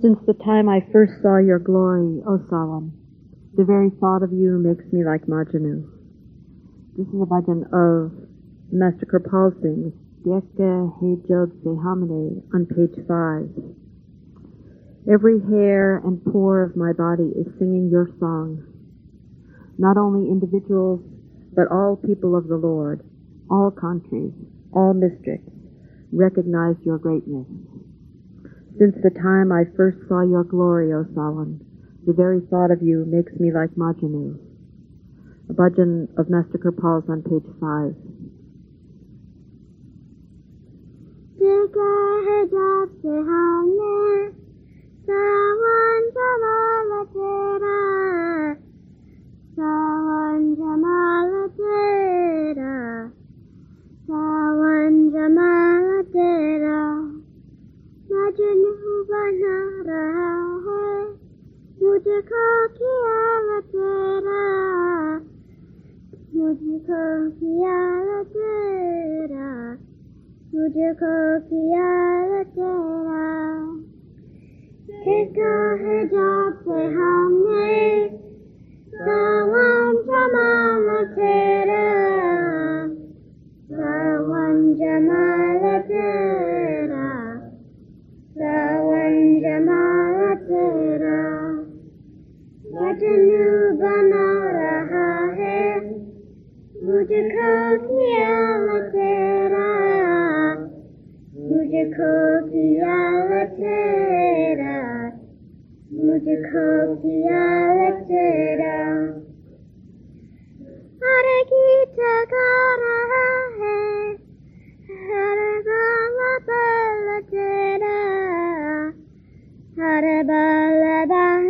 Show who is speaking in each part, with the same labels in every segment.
Speaker 1: Since the time I first saw your glory, O Sawan, the very thought of you makes me like Majanu. This is a bhajan of Master Kirpal Singh, Sehamane, on page 5. Every hair and pore of my body is singing your song. Not only individuals, but all people of the Lord, all countries, all districts, recognize your greatness. Since the time I first saw your glory, O Sawan, the very thought of you makes me like Majanu. A bhajan of Master Kripal's on page 5.
Speaker 2: Majnu बना रहा है मुझे खो किया तेरा मुझे खो किया तेरा मुझे खो किया वो तेरा है जब हमने सावन जमा तेरा सावन जमा मजनू बना रहा है मुझको ख्याल तेरा मुझको ख्याल तेरा मुझको ख्याल तेरा हर गीत गा रहा है हर बाल बाल तेरा हर बाल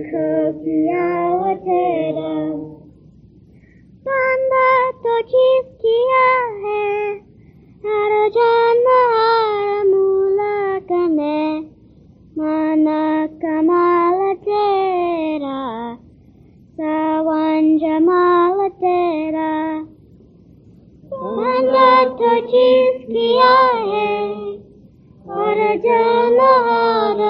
Speaker 2: मुझको ख्याल तेरा। बंदा तो चीज़ किया है, हर जन्म हर मूलक ने माना कमाल तेरा, सावन जमाल तेरा। बंदा तो चीज़ किया है, हर हर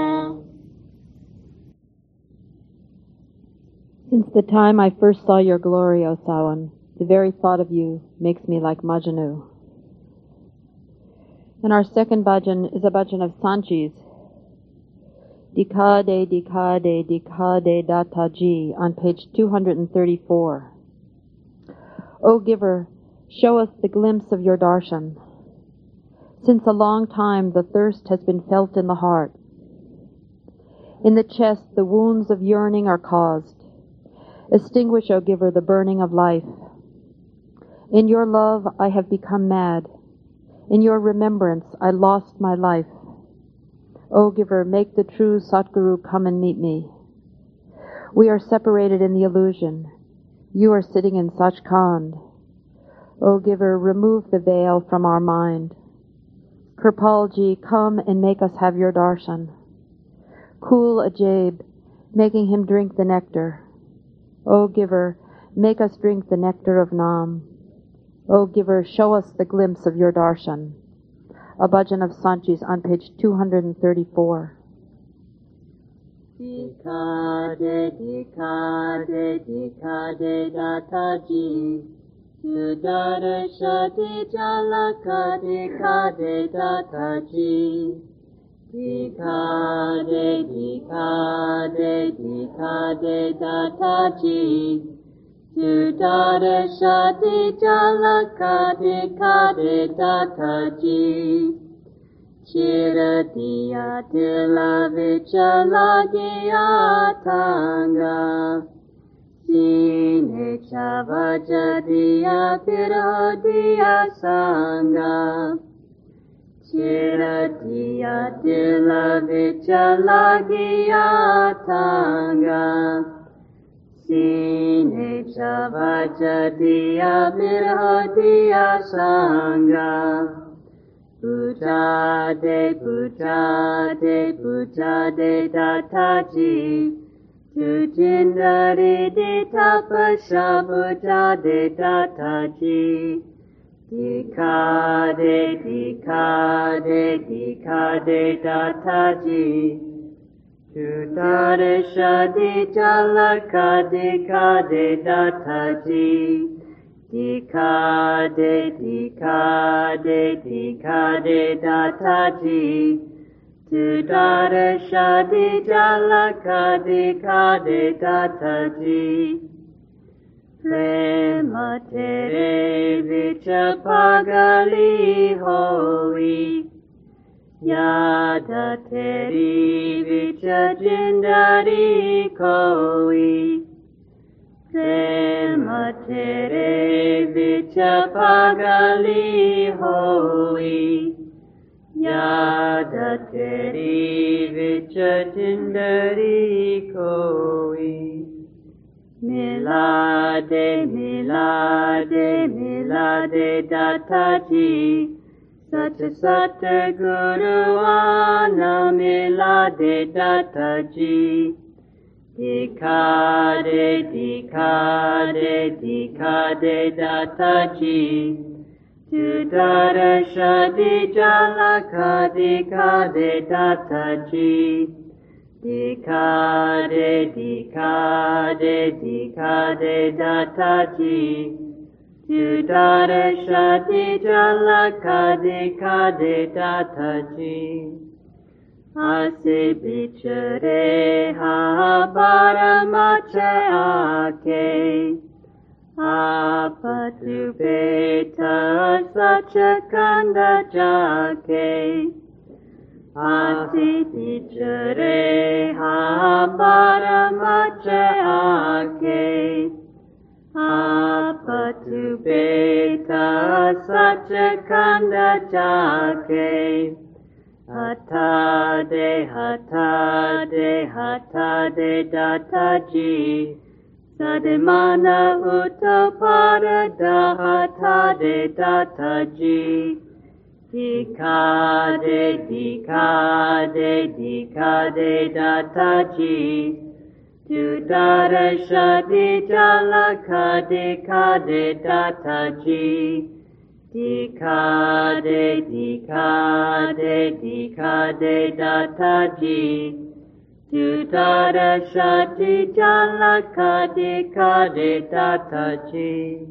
Speaker 1: the time I first saw your glory, O Sawan, the very thought of you makes me like Majanu. And our second bhajan is a bhajan of Sant Ji's. Dikade, Dikade, Dikade Dataji on page 234. O giver, show us the glimpse of your darshan. Since a long time the thirst has been felt in the heart. In the chest the wounds of yearning are caused. Extinguish, O giver, the burning of life. In your love I have become mad. In your remembrance I lost my life. O giver, make the true Satguru come and meet me. We are separated in the illusion. You are sitting in Sachkhand. O giver, remove the veil from our mind. Kirpalji, come and make us have your darshan. Cool Ajaib, making him drink the nectar. O giver, make us drink the nectar of Nam. O giver, show us the glimpse of your darshan. A bhajan of Sant Ji's on page 234.
Speaker 3: Dikade, dikade, dikade, dataji. Jalaka, dataji. Dikade, dikade, dikade, dataji. Sudara shati jalaka, dikade, dataji. Chiratiya tila vichalagya tanga. Sine chavajadiya pirodiya sanga. Chiratiya tila vichalagya tanga. Sine chavajadiya pirodiya sanga. Puja de puja de puja de dataji. Tujindari de tapasya puja de dataji. Dika de dika de dika de dataji. Tudare shadi jalaka dika de dataji. Dika de dika de de dataji. Tudare shadi jalaka dika de dataji. Prema tere vicha pagali hoi. Yada teri vicha jindari koi. Prema tere vicha pagali hoi. Yada teri vicha jindari koi. Milade, milade, milade dataji. Sat sat guru ana milade dataji. Dikade, dikade, dikade dataji. Tudara shadi jalaka dikade dataji. Dikade, dikade, dikade dataji. Tudara shadi jalaka dikade dataji. Ase bichare ha paramache ake. Apatu beta sachakanda jake. Ase bichare ha paramache ake. Apatu beta sachakanda jake. Hata de hata de hata de dataji. Da hata de dataji. Dika de dika de dika de dataji. Tudara shadi jalaka dika de dataji. Dika de dika de dika de dataji. Dika de dataji.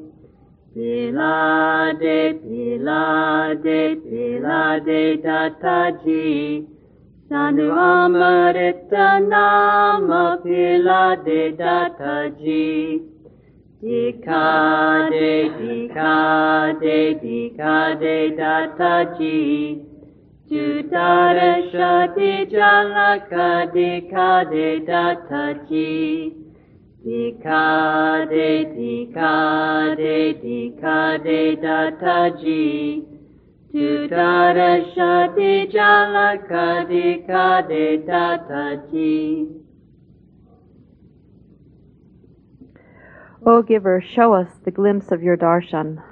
Speaker 3: Ajaya Panu Taramamaritapyake Pilade Pilade Pilade Dataji Sanu Amarita Nama Pila De Dataji Dikade Dikade Dikade Dataji Judara Shadi Jalaka Dikade Dataji Dikade Dikade Dikade Dataji Judara Shadi Jalaka Dikade Dataji
Speaker 1: O giver, show us the glimpse of your darshan.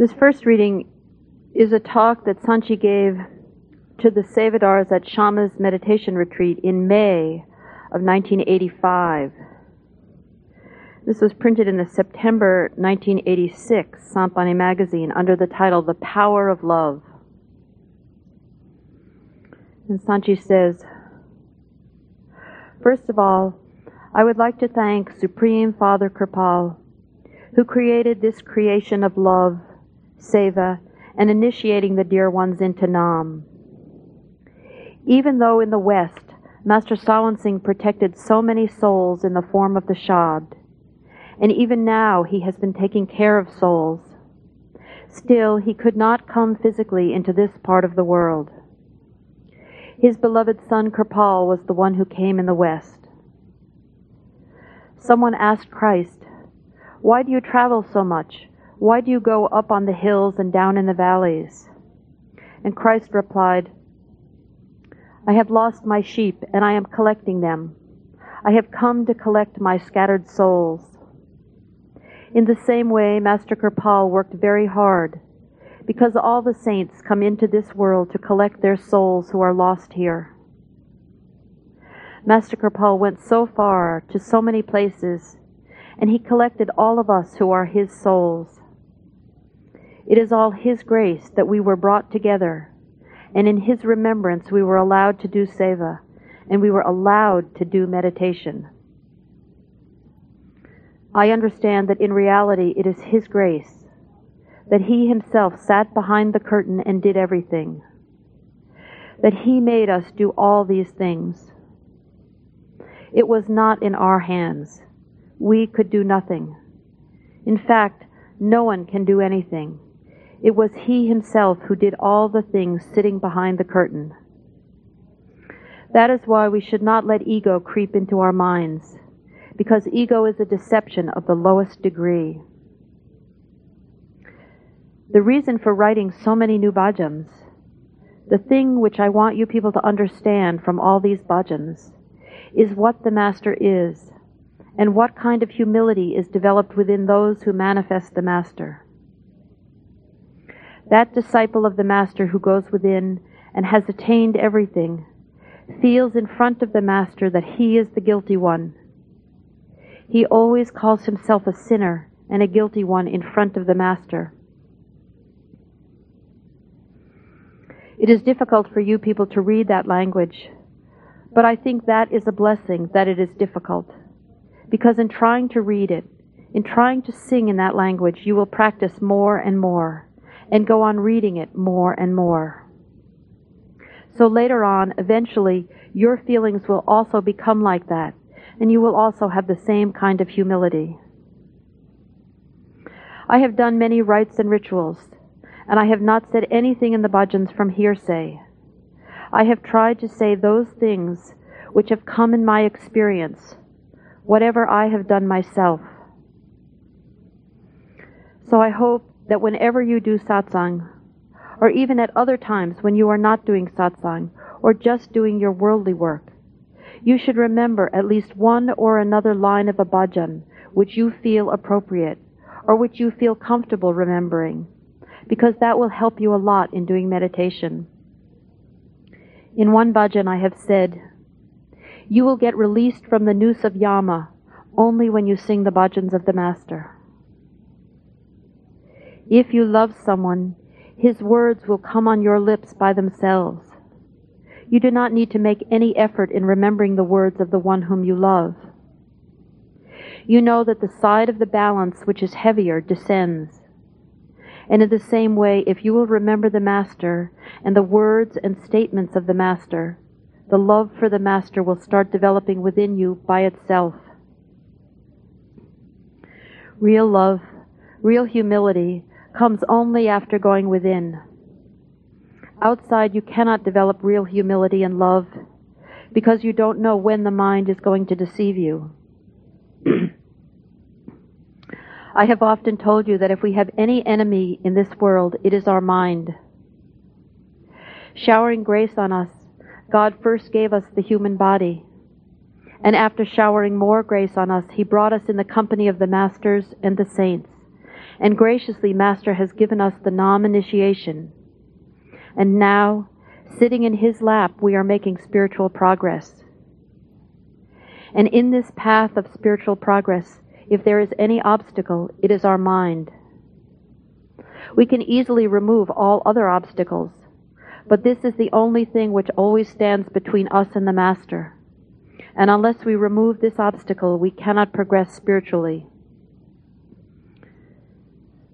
Speaker 1: This first reading is a talk that Sant Ji gave to the Sevadars at Shamaz meditation retreat in May of 1985. This was printed in the September 1986 Sant Bani magazine under the title The Power of Love. And Sant Ji says, First of all, I would like to thank Supreme Father Kripal, who created this creation of love, seva, and initiating the dear ones into Nam. Even though in the West, Master Sawan Singh protected so many souls in the form of the Shabd, and even now he has been taking care of souls. Still, he could not come physically into this part of the world. His beloved son Kripal was the one who came in the West. Someone asked Christ, Why do you travel so much? Why do you go up on the hills and down in the valleys? And Christ replied, I have lost my sheep, and I am collecting them. I have come to collect my scattered souls. In the same way, Master Kirpal worked very hard, because all the saints come into this world to collect their souls who are lost here. Master Kirpal went so far to so many places, and he collected all of us who are his souls. It is all his grace that we were brought together and in his remembrance we were allowed to do seva, and we were allowed to do meditation. I understand that in reality it is his grace, that he himself sat behind the curtain and did everything, that he made us do all these things. It was not in our hands. We could do nothing. In fact, no one can do anything. It was he himself who did all the things sitting behind the curtain. That is why we should not let ego creep into our minds, because ego is a deception of the lowest degree. The reason for writing so many new bhajans, the thing which I want you people to understand from all these bhajans, is what the Master is, and what kind of humility is developed within those who manifest the Master. That disciple of the Master who goes within and has attained everything feels in front of the Master that he is the guilty one. He always calls himself a sinner and a guilty one in front of the Master. It is difficult for you people to read that language, but I think that is a blessing that it is difficult. Because in trying to read it, in trying to sing in that language, you will practice more and more and go on reading it more and more. So later on, eventually, your feelings will also become like that, and you will also have the same kind of humility. I have done many rites and rituals, and I have not said anything in the bhajans from hearsay. I have tried to say those things which have come in my experience, whatever I have done myself. So I hope that whenever you do satsang, or even at other times when you are not doing satsang, or just doing your worldly work, you should remember at least one or another line of a bhajan which you feel appropriate, or which you feel comfortable remembering, because that will help you a lot in doing meditation. In one bhajan I have said, You will get released from the noose of Yama only when you sing the bhajans of the Master. If you love someone, his words will come on your lips by themselves. You do not need to make any effort in remembering the words of the one whom you love. you know that the side of the balance which is heavier descends. And in the same way, if you will remember the Master and the words and statements of the Master, the love for the Master will start developing within you by itself. Real love, real humility comes only after going within. Outside, you cannot develop real humility and love because you don't know when the mind is going to deceive you. I have often told you that if we have any enemy in this world, it is our mind. Showering grace on us, God first gave us the human body. And after showering more grace on us, He brought us in the company of the masters and the saints. And graciously, Master has given us the Nam initiation. And now, sitting in His lap, we are making spiritual progress. And in this path of spiritual progress, if there is any obstacle, it is our mind. We can easily remove all other obstacles, but this is the only thing which always stands between us and the Master. And unless we remove this obstacle, we cannot progress spiritually.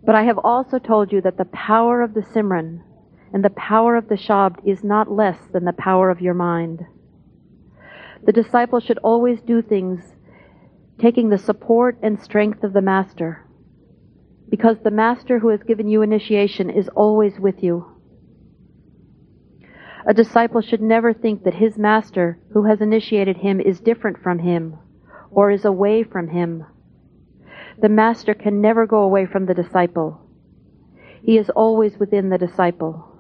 Speaker 1: But I have also told you that the power of the Simran and the power of the Shabd is not less than the power of your mind. The disciple should always do things taking the support and strength of the Master. Because the Master who has given you initiation is always with you. A disciple should never think that his Master who has initiated him is different from him or is away from him. The Master can never go away from the disciple. He is always within the disciple.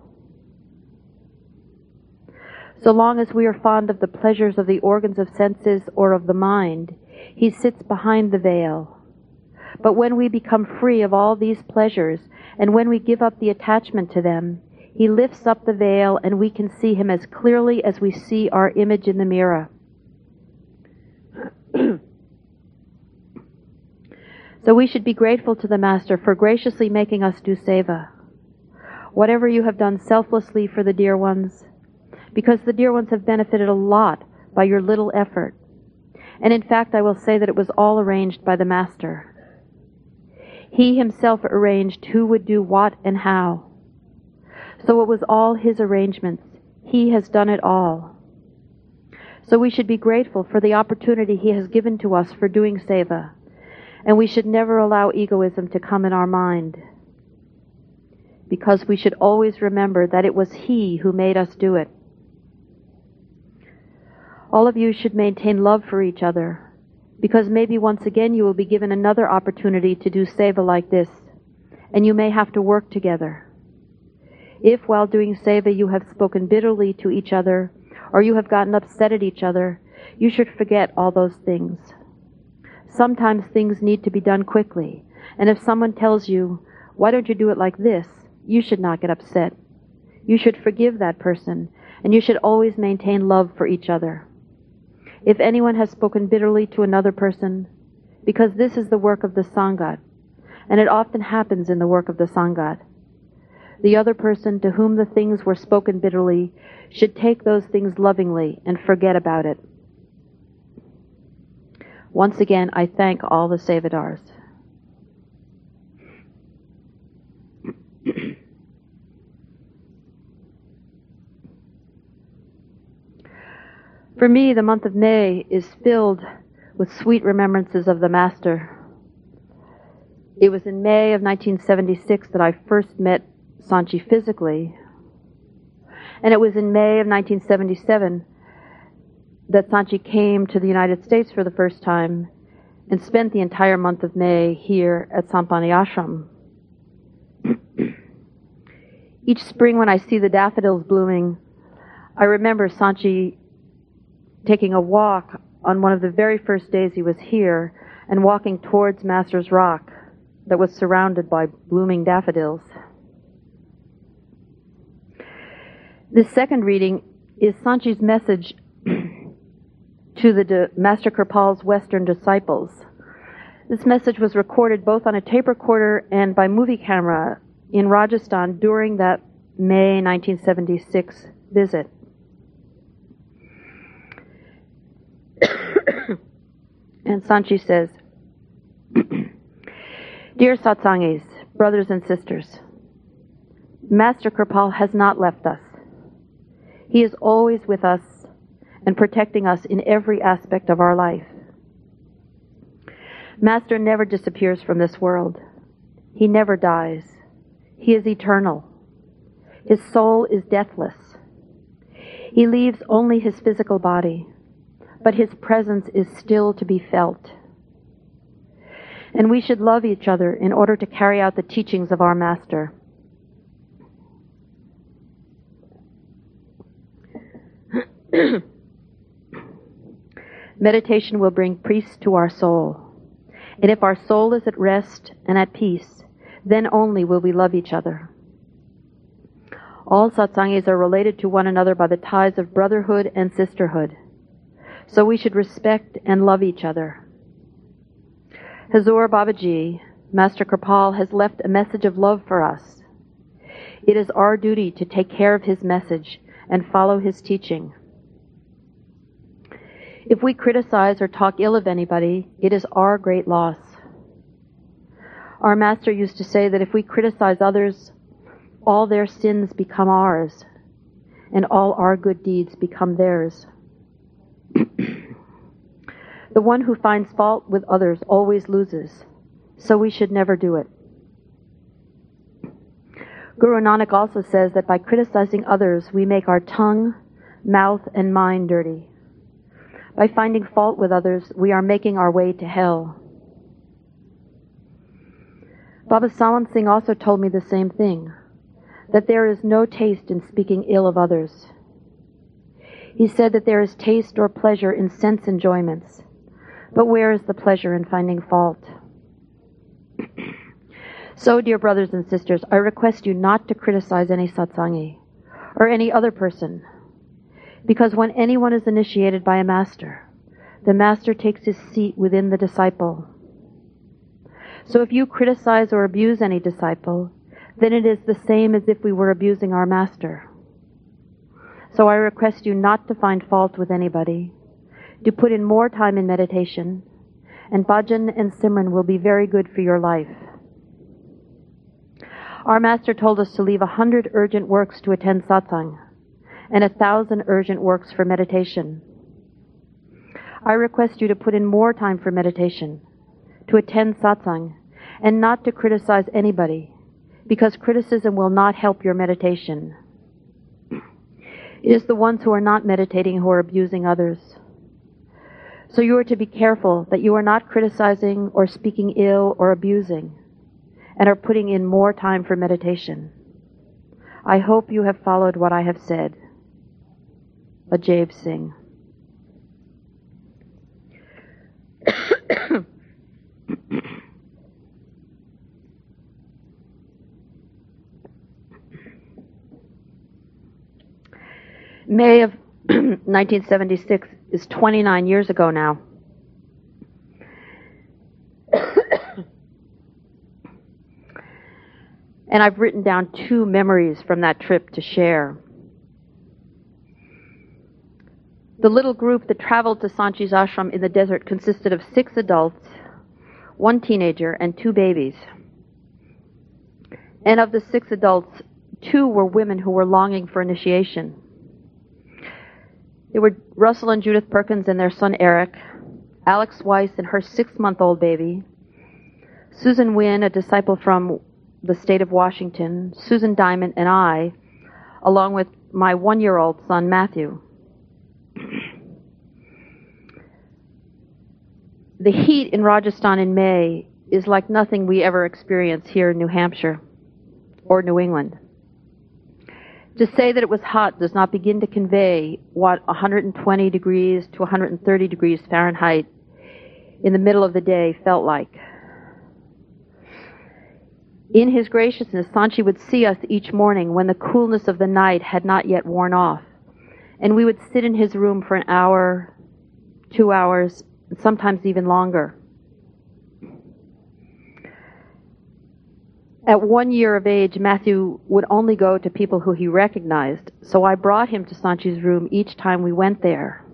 Speaker 1: So long as we are fond of the pleasures of the organs of senses or of the mind, he sits behind the veil. But when we become free of all these pleasures, and when we give up the attachment to them, he lifts up the veil and we can see him as clearly as we see our image in the mirror. so we should be grateful to the Master for graciously making us do seva. Whatever you have done selflessly for the dear ones, because the dear ones have benefited a lot by your little effort. And in fact, I will say that it was all arranged by the Master. He himself arranged who would do what and how. So it was all his arrangements. He has done it all. So we should be grateful for the opportunity he has given to us for doing seva. And we should never allow egoism to come in our mind. Because we should always remember that it was he who made us do it. All of you should maintain love for each other, because maybe once again you will be given another opportunity to do seva like this, and you may have to work together. If while doing seva you have spoken bitterly to each other, or you have gotten upset at each other, you should forget all those things. Sometimes things need to be done quickly, and if someone tells you, why don't you do it like this, you should not get upset. You should forgive that person, and you should always maintain love for each other if anyone has spoken bitterly to another person, because this is the work of the Sangat, and it often happens in the work of the Sangat. The other person to whom the things were spoken bitterly should take those things lovingly and forget about it. Once again, I thank all the Sevadars. For me, the month of May is filled with sweet remembrances of the Master. It was in May of 1976 that I first met Sant Ji physically. And it was in May of 1977 that Sant Ji came to the United States for the first time and spent the entire month of May here at Sant Bani Ashram. Each spring when I see the daffodils blooming, I remember Sant Ji taking a walk on one of the very first days he was here and walking towards Master's Rock that was surrounded by blooming daffodils. This second reading is Sant Ji's message to the De- Master Kirpal's Western disciples. This message was recorded both on a tape recorder and by movie camera in Rajasthan during that May 1976 visit. and Sant Ji says, Dear Satsangis, brothers and sisters, Master Kirpal has not left us. He is always with us and protecting us in every aspect of our life. Master never disappears from this world. He never dies. He is eternal. His soul is deathless. He leaves only his physical body, but his presence is still to be felt. And we should love each other in order to carry out the teachings of our Master. Meditation will bring peace to our soul. And if our soul is at rest and at peace, then only will we love each other. All satsangis are related to one another by the ties of brotherhood and sisterhood. So we should respect and love each other. Hazur Babaji, Master Kripal, has left a message of love for us. It is our duty to take care of his message and follow his teaching. If we criticize or talk ill of anybody, it is our great loss. Our master used to say that if we criticize others, all their sins become ours, and all our good deeds become theirs. the one who finds fault with others always loses, so we should never do it. Guru Nanak also says that by criticizing others, we make our tongue, mouth, and mind dirty. By finding fault with others, we are making our way to hell. Baba Sawan Singh also told me the same thing that there is no taste in speaking ill of others. He said that there is taste or pleasure in sense enjoyments, but where is the pleasure in finding fault? so, dear brothers and sisters, I request you not to criticize any satsangi or any other person because when anyone is initiated by a master, the master takes his seat within the disciple. So if you criticize or abuse any disciple, then it is the same as if we were abusing our master. So I request you not to find fault with anybody, to put in more time in meditation, and bhajan and simran will be very good for your life. Our master told us to leave a hundred urgent works to attend satsang and a thousand urgent works for meditation. I request you to put in more time for meditation, to attend satsang, and not to criticize anybody, because criticism will not help your meditation. It is the ones who are not meditating who are abusing others. So you are to be careful that you are not criticizing or speaking ill or abusing, and are putting in more time for meditation. I hope you have followed what I have said. Ajaib Singh. May of 1976 is 29 years ago now. and I've written down two memories from that trip to share. The little group that traveled to Sant Ji's ashram in the desert consisted of six adults, one teenager, and two babies. And of the six adults, two were women who were longing for initiation. They were Russell and Judith Perkins and their son Eric, Alex Weiss and her six month old baby, Susan Wynn, a disciple from the state of Washington, Susan Diamond, and I, along with my one year old son Matthew. The heat in Rajasthan in May is like nothing we ever experience here in New Hampshire or New England. To say that it was hot does not begin to convey what 120 degrees to 130 degrees Fahrenheit in the middle of the day felt like. In his graciousness, Sant Ji would see us each morning when the coolness of the night had not yet worn off and we would sit in his room for an hour, two hours, sometimes even longer. At one year of age, Matthew would only go to people who he recognized, so I brought him to Sant Ji's room each time we went there.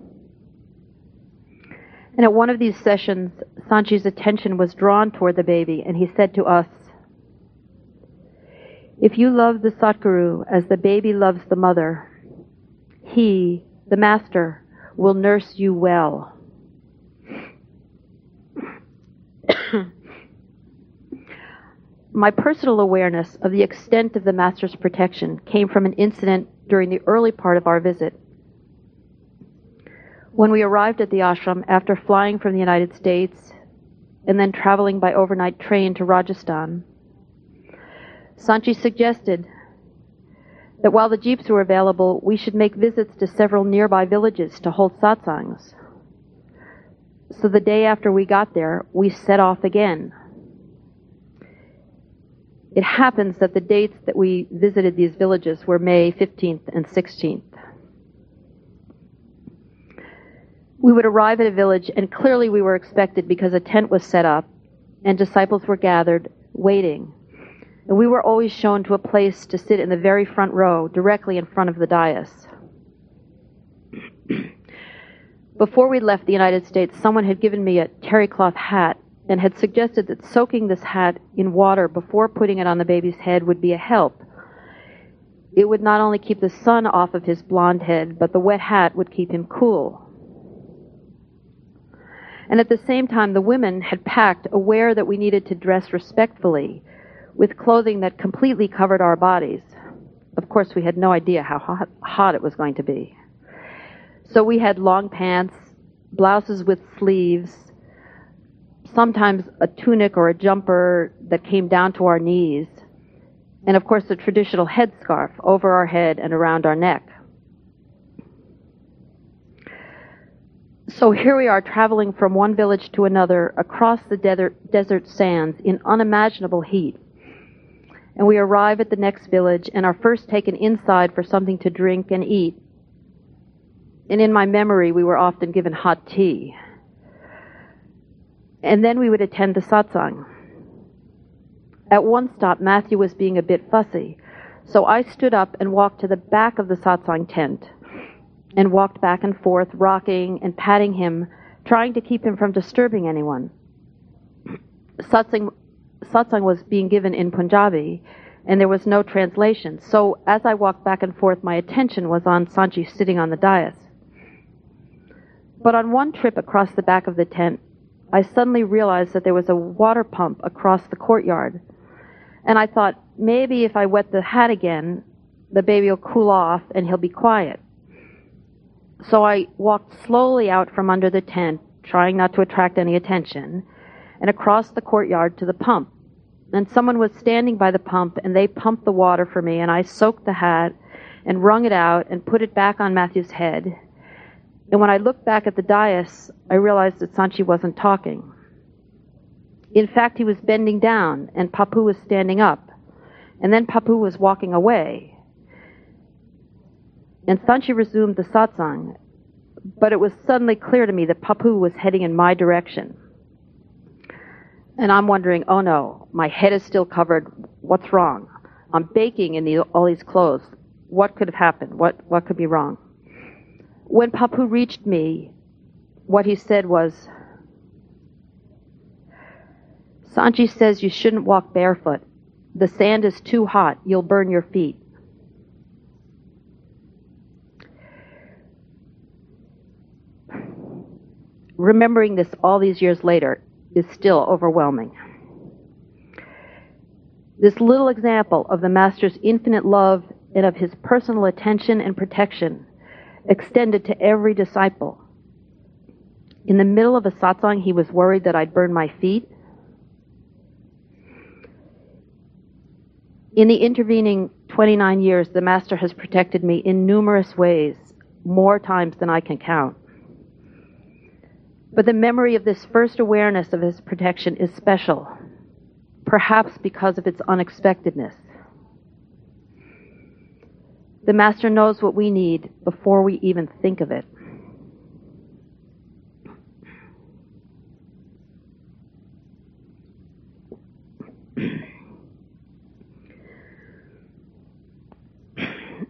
Speaker 1: And at one of these sessions, Sant Ji's attention was drawn toward the baby, and he said to us, If you love the Satguru as the baby loves the mother, he, the master, will nurse you well. My personal awareness of the extent of the Master's protection came from an incident during the early part of our visit. When we arrived at the ashram after flying from the United States and then traveling by overnight train to Rajasthan, Sant Ji suggested that while the jeeps were available, we should make visits to several nearby villages to hold satsangs. So the day after we got there, we set off again. It happens that the dates that we visited these villages were May 15th and 16th. We would arrive at a village, and clearly we were expected because a tent was set up and disciples were gathered, waiting. And we were always shown to a place to sit in the very front row, directly in front of the dais. Before we left the United States, someone had given me a terry cloth hat and had suggested that soaking this hat in water before putting it on the baby's head would be a help. It would not only keep the sun off of his blond head, but the wet hat would keep him cool. And at the same time, the women had packed, aware that we needed to dress respectfully, with clothing that completely covered our bodies. Of course, we had no idea how hot, hot it was going to be. So we had long pants, blouses with sleeves, sometimes a tunic or a jumper that came down to our knees, and of course the traditional headscarf over our head and around our neck. So here we are traveling from one village to another across the desert, desert sands in unimaginable heat. And we arrive at the next village and are first taken inside for something to drink and eat. And in my memory, we were often given hot tea. And then we would attend the satsang. At one stop, Matthew was being a bit fussy, so I stood up and walked to the back of the satsang tent and walked back and forth, rocking and patting him, trying to keep him from disturbing anyone. Satsang, satsang was being given in Punjabi, and there was no translation. So as I walked back and forth, my attention was on Sant Ji sitting on the dais. But on one trip across the back of the tent, I suddenly realized that there was a water pump across the courtyard. And I thought, maybe if I wet the hat again, the baby will cool off and he'll be quiet. So I walked slowly out from under the tent, trying not to attract any attention, and across the courtyard to the pump. And someone was standing by the pump, and they pumped the water for me, and I soaked the hat and wrung it out and put it back on Matthew's head. And when I looked back at the dais, I realized that Sant Ji wasn't talking. In fact, he was bending down, and Papu was standing up. And then Papu was walking away. And Sant Ji resumed the satsang, but it was suddenly clear to me that Papu was heading in my direction. And I'm wondering, oh no, my head is still covered. What's wrong? I'm baking in all these clothes. What could have happened? What, what could be wrong? When Papu reached me, what he said was, Sant Ji says you shouldn't walk barefoot. The sand is too hot. You'll burn your feet. remembering this all these years later is still overwhelming. This little example of the Master's infinite love and of his personal attention and protection extended to every disciple. In the middle of a satsang, he was worried that I'd burn my feet. In the intervening 29 years, the Master has protected me in numerous ways, more times than I can count. But the memory of this first awareness of his protection is special, perhaps because of its unexpectedness. The Master knows what we need before we even think of it.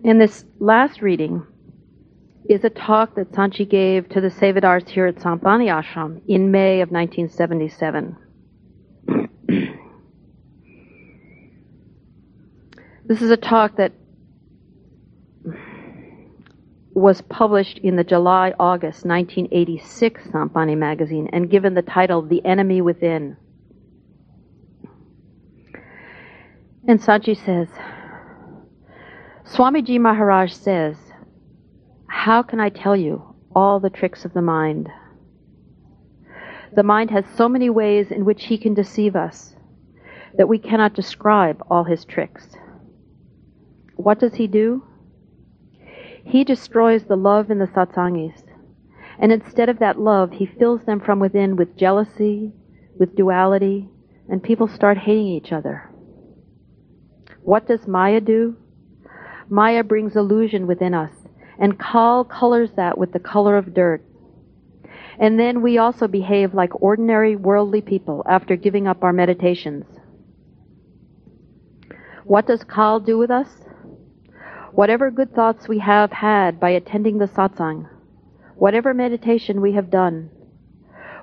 Speaker 1: In this last reading, is a talk that Sant Ji gave to the Sevadars here at Sant Bani Ashram in May of 1977. this is a talk that was published in the July August 1986 Sant Bani magazine and given the title The Enemy Within. And Sant Ji says, Swamiji Maharaj says, How can I tell you all the tricks of the mind? The mind has so many ways in which he can deceive us that we cannot describe all his tricks. What does he do? He destroys the love in the satsangis. And instead of that love, he fills them from within with jealousy, with duality, and people start hating each other. What does Maya do? Maya brings illusion within us, and Kal colors that with the color of dirt. And then we also behave like ordinary worldly people after giving up our meditations. What does Kal do with us? Whatever good thoughts we have had by attending the satsang, whatever meditation we have done,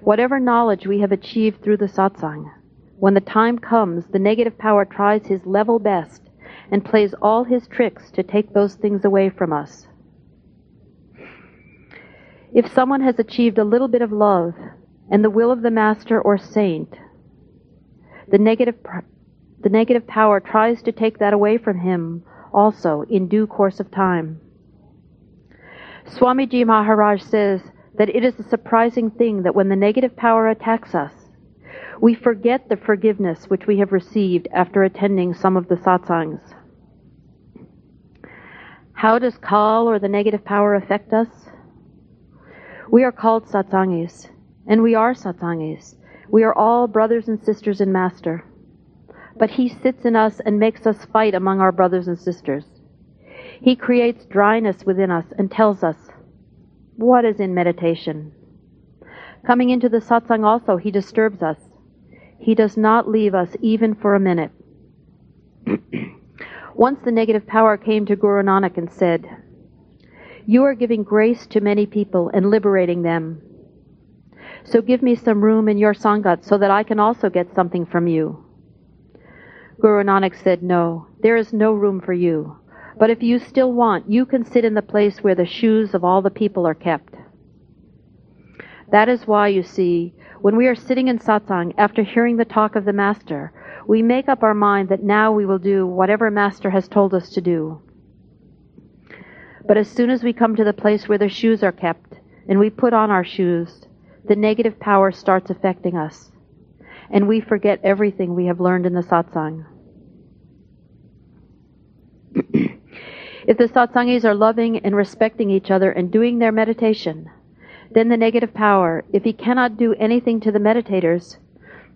Speaker 1: whatever knowledge we have achieved through the satsang, when the time comes, the negative power tries his level best and plays all his tricks to take those things away from us. If someone has achieved a little bit of love and the will of the master or saint, the negative, the negative power tries to take that away from him also in due course of time. Swamiji Maharaj says that it is a surprising thing that when the negative power attacks us, we forget the forgiveness which we have received after attending some of the satsangs. How does Kal or the negative power affect us? We are called satsangis, and we are satsangis. We are all brothers and sisters in Master but He sits in us and makes us fight among our brothers and sisters. He creates dryness within us and tells us, What is in meditation? Coming into the satsang also, He disturbs us. He does not leave us even for a minute. Once the negative power came to Guru Nanak and said, You are giving grace to many people and liberating them. So give me some room in your Sangat so that I can also get something from you. Guru Nanak said, No, there is no room for you. But if you still want, you can sit in the place where the shoes of all the people are kept. That is why, you see, when we are sitting in satsang after hearing the talk of the Master, we make up our mind that now we will do whatever Master has told us to do. But as soon as we come to the place where the shoes are kept, and we put on our shoes, the negative power starts affecting us and we forget everything we have learned in the satsang. if the satsangis are loving and respecting each other and doing their meditation, then the negative power, if he cannot do anything to the meditators,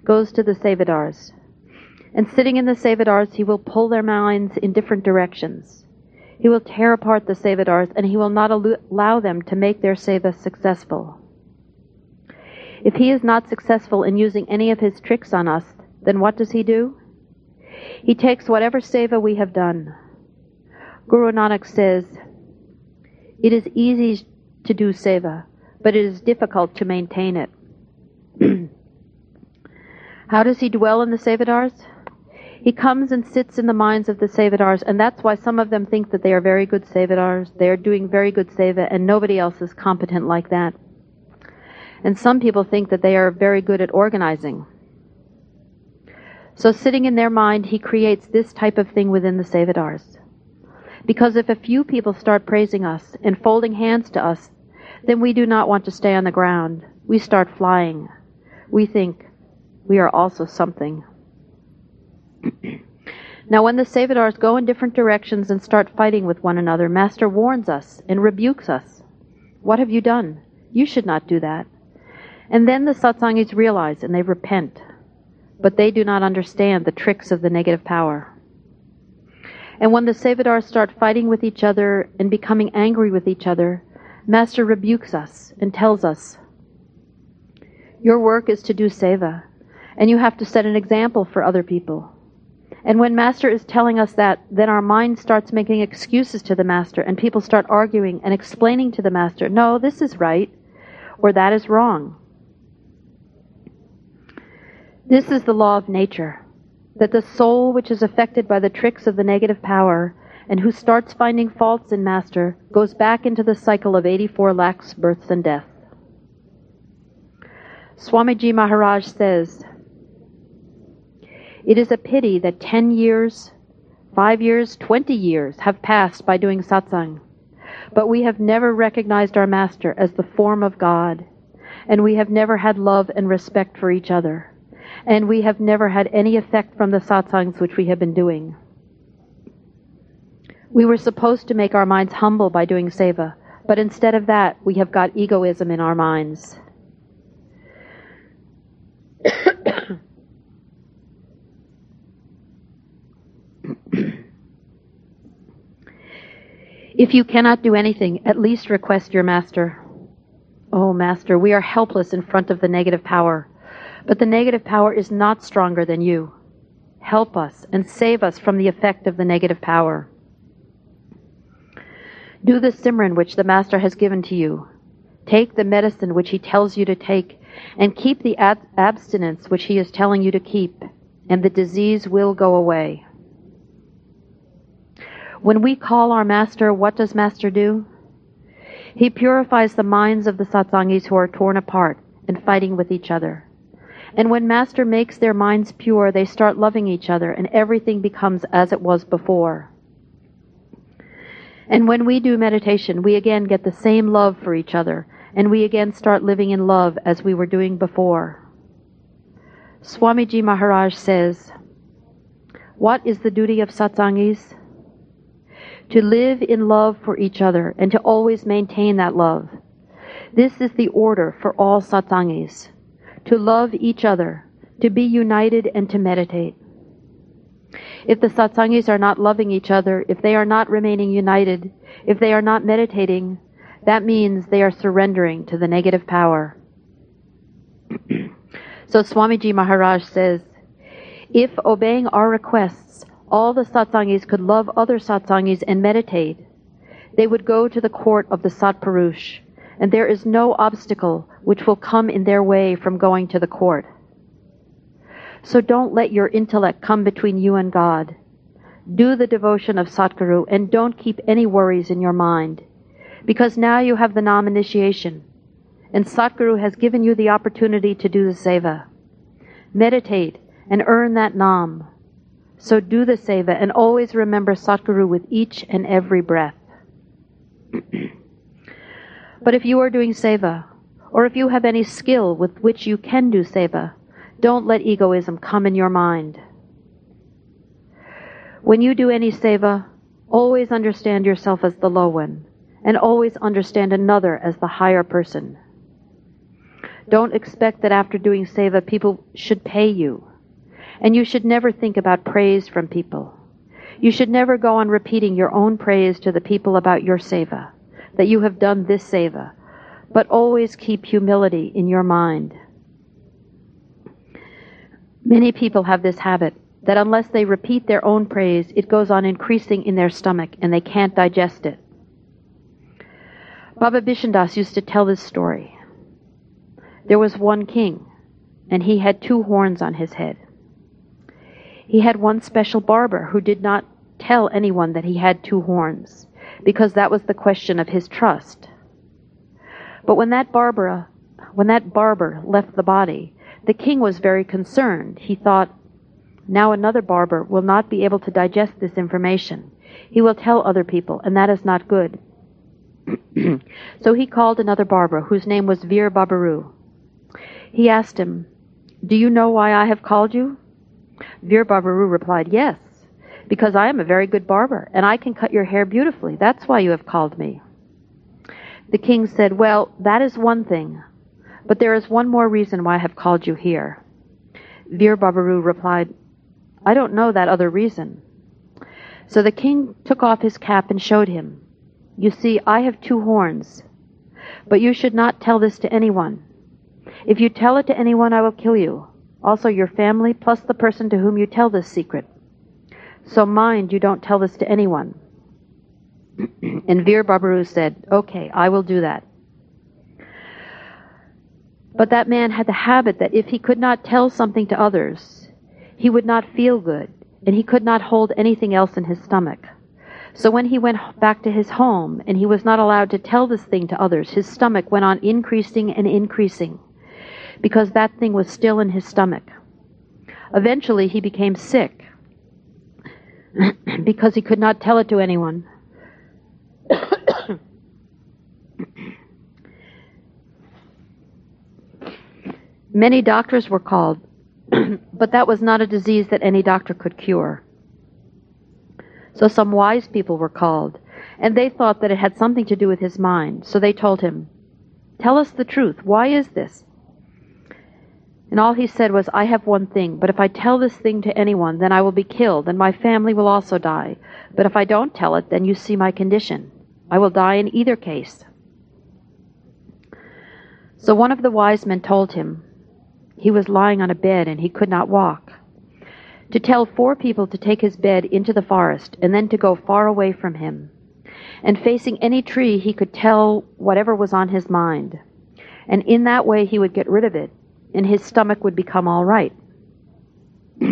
Speaker 1: goes to the sevadars. And sitting in the sevadars, he will pull their minds in different directions. He will tear apart the sevadars, and he will not allow them to make their seva successful. If he is not successful in using any of his tricks on us, then what does he do? He takes whatever seva we have done. Guru Nanak says, It is easy to do seva, but it is difficult to maintain it. How does he dwell in the Sevadars? He comes and sits in the minds of the Sevadars, and that's why some of them think that they are very good Sevadars. They are doing very good Seva, and nobody else is competent like that. And some people think that they are very good at organizing. So, sitting in their mind, he creates this type of thing within the Sevadars. Because if a few people start praising us and folding hands to us, then we do not want to stay on the ground. We start flying. We think we are also something. now, when the Sevadars go in different directions and start fighting with one another, Master warns us and rebukes us. What have you done? You should not do that. And then the satsangis realize and they repent, but they do not understand the tricks of the negative power. And when the Sevadars start fighting with each other and becoming angry with each other, Master rebukes us and tells us, Your work is to do seva, and you have to set an example for other people. And when Master is telling us that, then our mind starts making excuses to the Master, and people start arguing and explaining to the Master, no, this is right, or that is wrong. This is the law of nature that the soul which is affected by the tricks of the negative power and who starts finding faults in Master goes back into the cycle of 84 lakhs births and deaths. Swamiji Maharaj says, It is a pity that 10 years, 5 years, 20 years have passed by doing satsang, but we have never recognized our Master as the form of God, and we have never had love and respect for each other and we have never had any effect from the satsangs which we have been doing. We were supposed to make our minds humble by doing seva, but instead of that, we have got egoism in our minds. if you cannot do anything, at least request your master. Oh, master, we are helpless in front of the negative power. But the negative power is not stronger than you. Help us and save us from the effect of the negative power. Do the Simran which the Master has given to you. Take the medicine which he tells you to take, and keep the ab- abstinence which he is telling you to keep, and the disease will go away. When we call our Master, what does Master do? He purifies the minds of the satsangis who are torn apart and fighting with each other. And when Master makes their minds pure, they start loving each other, and everything becomes as it was before. And when we do meditation, we again get the same love for each other, and we again start living in love as we were doing before. Swamiji Maharaj says, What is the duty of satsangis? To live in love for each other and to always maintain that love. This is the order for all satsangis to love each other, to be united, and to meditate. If the satsangis are not loving each other, if they are not remaining united, if they are not meditating, that means they are surrendering to the negative power. so Swamiji Maharaj says, if obeying our requests, all the satsangis could love other satsangis and meditate, they would go to the court of the Satpurush, and there is no obstacle which will come in their way from going to the court. So don't let your intellect come between you and God. Do the devotion of Satguru and don't keep any worries in your mind, because now you have the Nam initiation, and Satguru has given you the opportunity to do the seva. Meditate and earn that Nam. So do the seva and always remember Satguru with each and every breath. but if you are doing seva, or if you have any skill with which you can do seva, don't let egoism come in your mind. When you do any seva, always understand yourself as the low one, and always understand another as the higher person. Don't expect that after doing seva, people should pay you. And you should never think about praise from people. You should never go on repeating your own praise to the people about your seva, that you have done this seva, but always keep humility in your mind. Many people have this habit that unless they repeat their own praise, it goes on increasing in their stomach and they can't digest it. Baba Bishandas used to tell this story. There was one king, and he had two horns on his head. He had one special barber who did not tell anyone that he had two horns, because that was the question of his trust. But when that Barbara, when that barber left the body, the king was very concerned. He thought, now another barber will not be able to digest this information. He will tell other people, and that is not good. so he called another barber, whose name was Veer Babaru. He asked him, Do you know why I have called you? Veer Babaru replied, Yes, because I am a very good barber, and I can cut your hair beautifully. That's why you have called me. The king said, Well, that is one thing, but there is one more reason why I have called you here. Veer Babaru replied, I don't know that other reason. So the king took off his cap and showed him, You see, I have two horns, but you should not tell this to anyone. If you tell it to anyone, I will kill you, also your family, plus the person to whom you tell this secret. So mind you don't tell this to anyone. And Veer Babaru said, Okay, I will do that. But that man had the habit that if he could not tell something to others, he would not feel good, and he could not hold anything else in his stomach. So when he went back to his home and he was not allowed to tell this thing to others, his stomach went on increasing and increasing because that thing was still in his stomach. Eventually, he became sick because he could not tell it to anyone. Many doctors were called, but that was not a disease that any doctor could cure. So some wise people were called, and they thought that it had something to do with his mind. So they told him, Tell us the truth. Why is this? And all he said was, I have one thing, but if I tell this thing to anyone, then I will be killed, and my family will also die. But if I don't tell it, then you see my condition. I will die in either case. So one of the wise men told him, he was lying on a bed and he could not walk, to tell four people to take his bed into the forest and then to go far away from him. And facing any tree, he could tell whatever was on his mind. And in that way, he would get rid of it and his stomach would become all right.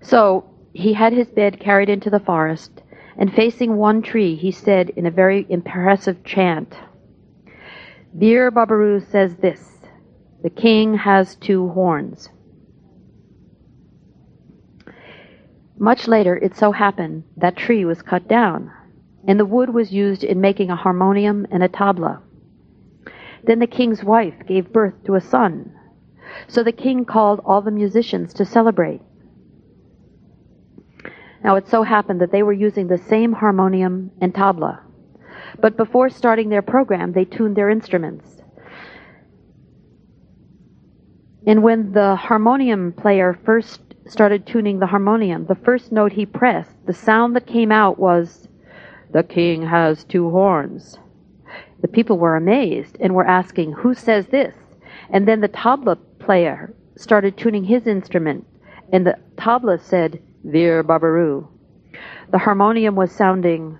Speaker 1: so he had his bed carried into the forest, and facing one tree, he said in a very impressive chant, Veer Babaru says this The king has two horns. Much later, it so happened that tree was cut down, and the wood was used in making a harmonium and a tabla. Then the king's wife gave birth to a son. So the king called all the musicians to celebrate. Now it so happened that they were using the same harmonium and tabla. But before starting their program, they tuned their instruments. And when the harmonium player first started tuning the harmonium, the first note he pressed, the sound that came out was, The king has two horns. The people were amazed and were asking, Who says this? And then the tabla player started tuning his instrument, and the tabla said, Veer Babaru. The harmonium was sounding,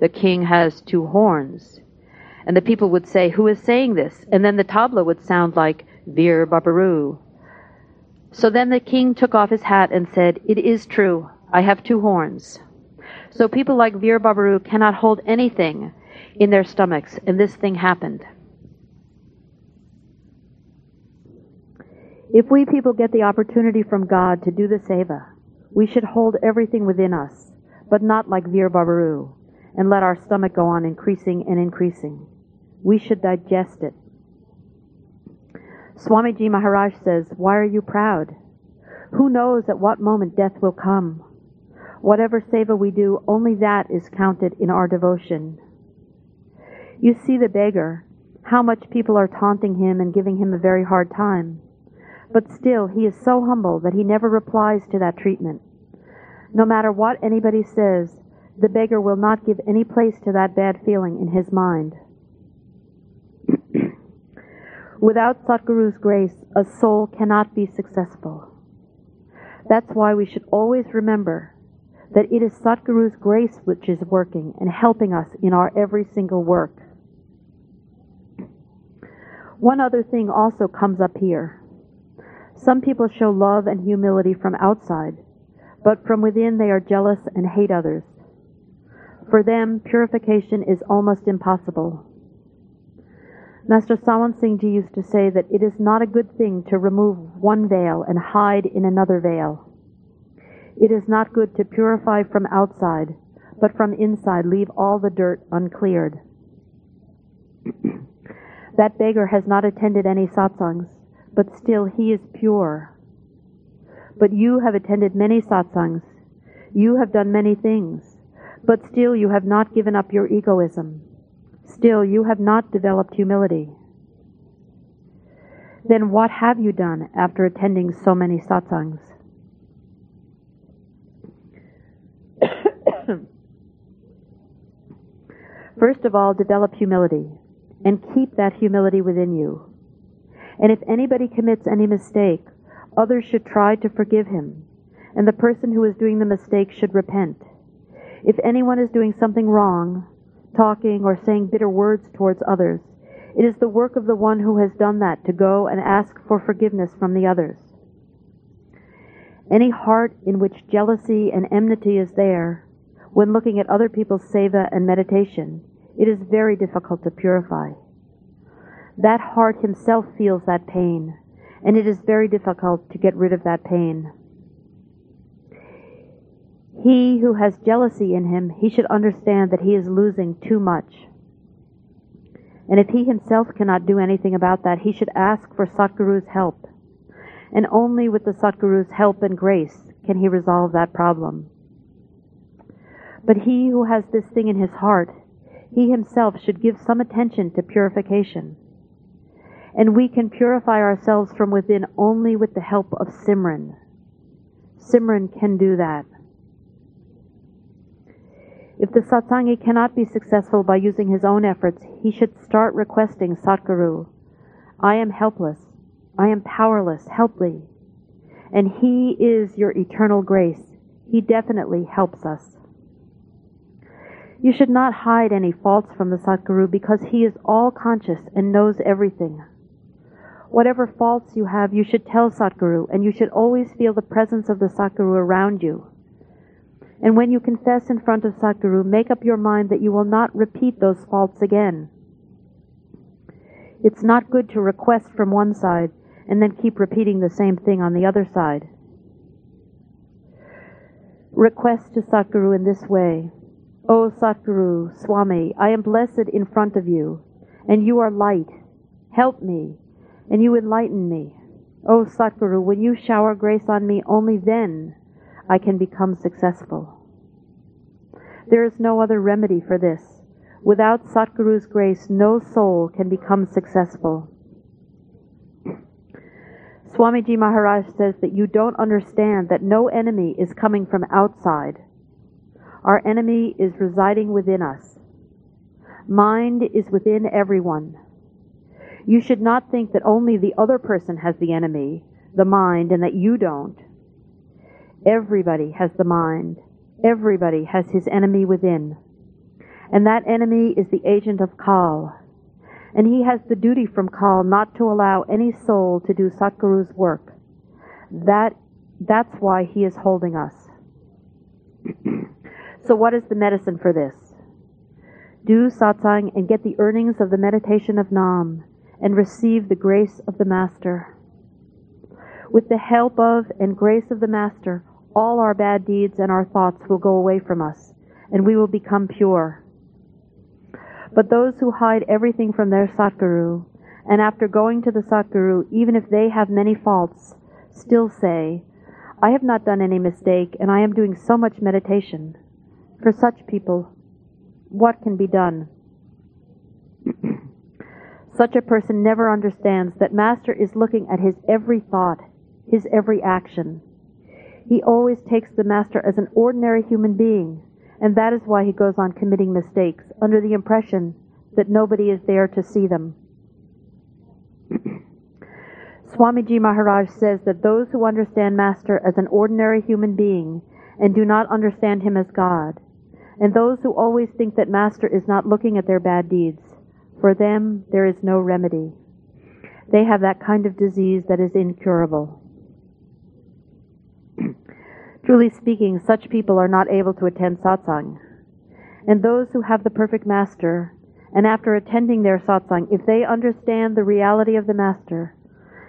Speaker 1: The king has two horns. And the people would say, Who is saying this? And then the tabla would sound like, Veer Babaru. So then the king took off his hat and said, It is true, I have two horns. So people like Veer Babaru cannot hold anything in their stomachs, and this thing happened. If we people get the opportunity from God to do the seva, we should hold everything within us, but not like Veer Babaru, and let our stomach go on increasing and increasing. We should digest it. Swamiji Maharaj says, Why are you proud? Who knows at what moment death will come? Whatever seva we do, only that is counted in our devotion. You see the beggar, how much people are taunting him and giving him a very hard time. But still, he is so humble that he never replies to that treatment. No matter what anybody says, the beggar will not give any place to that bad feeling in his mind. Without Satguru's grace, a soul cannot be successful. That's why we should always remember that it is Satguru's grace which is working and helping us in our every single work. One other thing also comes up here. Some people show love and humility from outside, but from within they are jealous and hate others. For them, purification is almost impossible. Master Sawan Singh Ji used to say that it is not a good thing to remove one veil and hide in another veil. It is not good to purify from outside, but from inside leave all the dirt uncleared. That beggar has not attended any satsangs, but still he is pure. But you have attended many satsangs. You have done many things, but still you have not given up your egoism. Still you have not developed humility. Then what have you done after attending so many satsangs? First of all, develop humility and keep that humility within you. And if anybody commits any mistake, others should try to forgive him and the person who is doing the mistake should repent. If anyone is doing something wrong, talking or saying bitter words towards others, it is the work of the one who has done that to go and ask for forgiveness from the others. Any heart in which jealousy and enmity is there, when looking at other people's seva and meditation, it is very difficult to purify. That heart himself feels that pain, and it is very difficult to get rid of that pain. He who has jealousy in him, he should understand that he is losing too much. And if he himself cannot do anything about that, he should ask for Satguru's help. And only with the Satguru's help and grace can he resolve that problem. But he who has this thing in his heart, he himself should give some attention to purification. And we can purify ourselves from within only with the help of Simran. Simran can do that. If the satsangi cannot be successful by using his own efforts, he should start requesting Satguru. I am helpless. I am powerless. Help me. And he is your eternal grace. He definitely helps us. You should not hide any faults from the Satguru because he is all conscious and knows everything. Whatever faults you have, you should tell Satguru, and you should always feel the presence of the Satguru around you. And when you confess in front of Satguru, make up your mind that you will not repeat those faults again. It's not good to request from one side and then keep repeating the same thing on the other side. Request to Satguru in this way. O Satguru, Swami, I am blessed in front of you, and you are light. Help me, and you enlighten me. O Satguru, when you shower grace on me, only then I can become successful. There is no other remedy for this. Without Satguru's grace, no soul can become successful. Swamiji Maharaj says that you don't understand that no enemy is coming from outside. Our enemy is residing within us. Mind is within everyone. You should not think that only the other person has the enemy, the mind, and that you don't. Everybody has the mind. Everybody has his enemy within. And that enemy is the agent of Kal. And he has the duty from Kal not to allow any soul to do Satguru's work. That, that's why he is holding us. so what is the medicine for this? Do satsang and get the earnings of the meditation of Nam and receive the grace of the Master. With the help of and grace of the Master, all our bad deeds and our thoughts will go away from us, and we will become pure. But those who hide everything from their Satguru, and after going to the Satguru, even if they have many faults, still say, I have not done any mistake, and I am doing so much meditation. For such people, what can be done? Such a person never understands that Master is looking at his every thought, his every action. He always takes the master as an ordinary human being, and that is why he goes on committing mistakes, under the impression that nobody is there to see them. Swamiji Maharaj says that those who understand Master as an ordinary human being and do not understand him as God, and those who always think that Master is not looking at their bad deeds, for them there is no remedy. They have that kind of disease that is incurable. Truly speaking, such people are not able to attend satsang. And those who have the perfect master, and after attending their satsang, if they understand the reality of the master,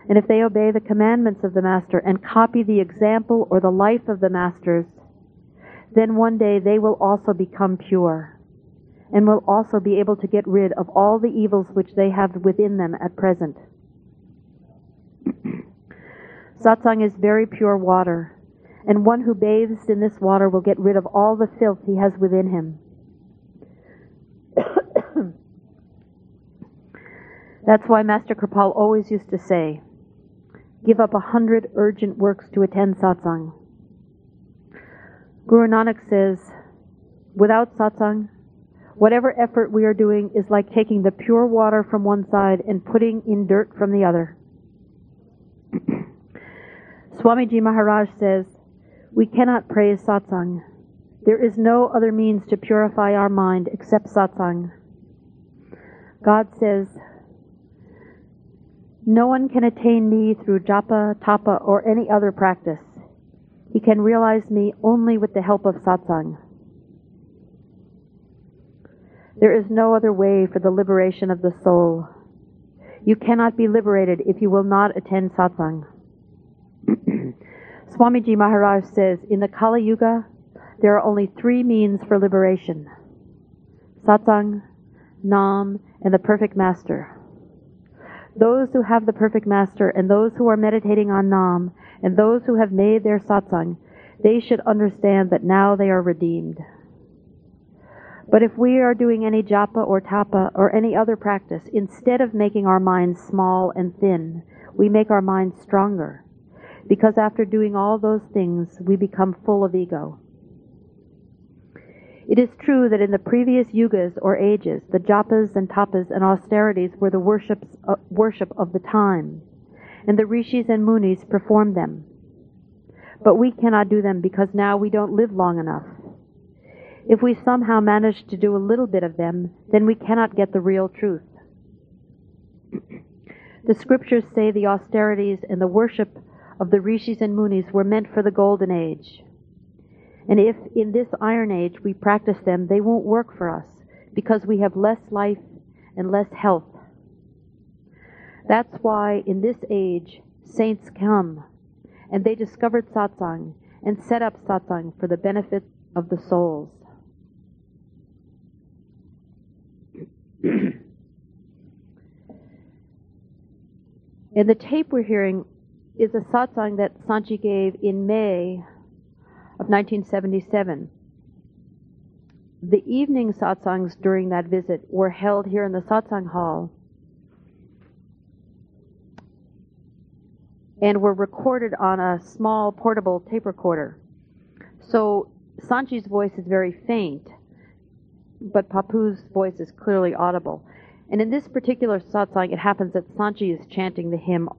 Speaker 1: and if they obey the commandments of the master and copy the example or the life of the masters, then one day they will also become pure and will also be able to get rid of all the evils which they have within them at present. Satsang is very pure water and one who bathes in this water will get rid of all the filth he has within him. That's why Master Kripal always used to say, give up a hundred urgent works to attend satsang. Guru Nanak says, without satsang, whatever effort we are doing is like taking the pure water from one side and putting in dirt from the other. Swamiji Maharaj says, We cannot praise satsang. There is no other means to purify our mind except satsang. God says, No one can attain me through japa, tapa, or any other practice. He can realize me only with the help of satsang. There is no other way for the liberation of the soul. You cannot be liberated if you will not attend satsang. Swamiji Maharaj says, in the Kali Yuga, there are only three means for liberation. Satsang, Nam, and the perfect master. Those who have the perfect master and those who are meditating on Nam and those who have made their satsang, they should understand that now they are redeemed. But if we are doing any japa or tapa or any other practice, instead of making our minds small and thin, we make our minds stronger. Because after doing all those things, we become full of ego. It is true that in the previous yugas or ages, the japas and tapas and austerities were the worships, uh, worship of the time, and the rishis and munis performed them. But we cannot do them because now we don't live long enough. If we somehow manage to do a little bit of them, then we cannot get the real truth. the scriptures say the austerities and the worship of the rishis and munis were meant for the golden age. And if in this iron age we practice them, they won't work for us because we have less life and less health. That's why in this age, saints come and they discovered satsang and set up satsang for the benefit of the souls. and the tape we're hearing is a satsang that Sant Ji gave in May of 1977. The evening satsangs during that visit were held here in the satsang hall and were recorded on a small portable tape recorder. So Sant Ji's voice is very faint, but Pappu's voice is clearly audible. And in this particular satsang, it happens that Sant Ji is chanting the hymn.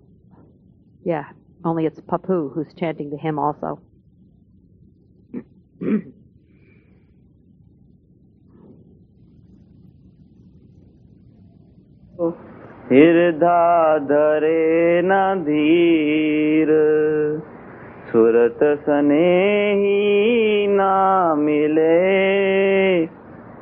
Speaker 1: Yeah, only it's Pappu who's chanting the hymn also.
Speaker 4: હિરધા ધરે ના ધીર સુરત સનેહી ના મિલે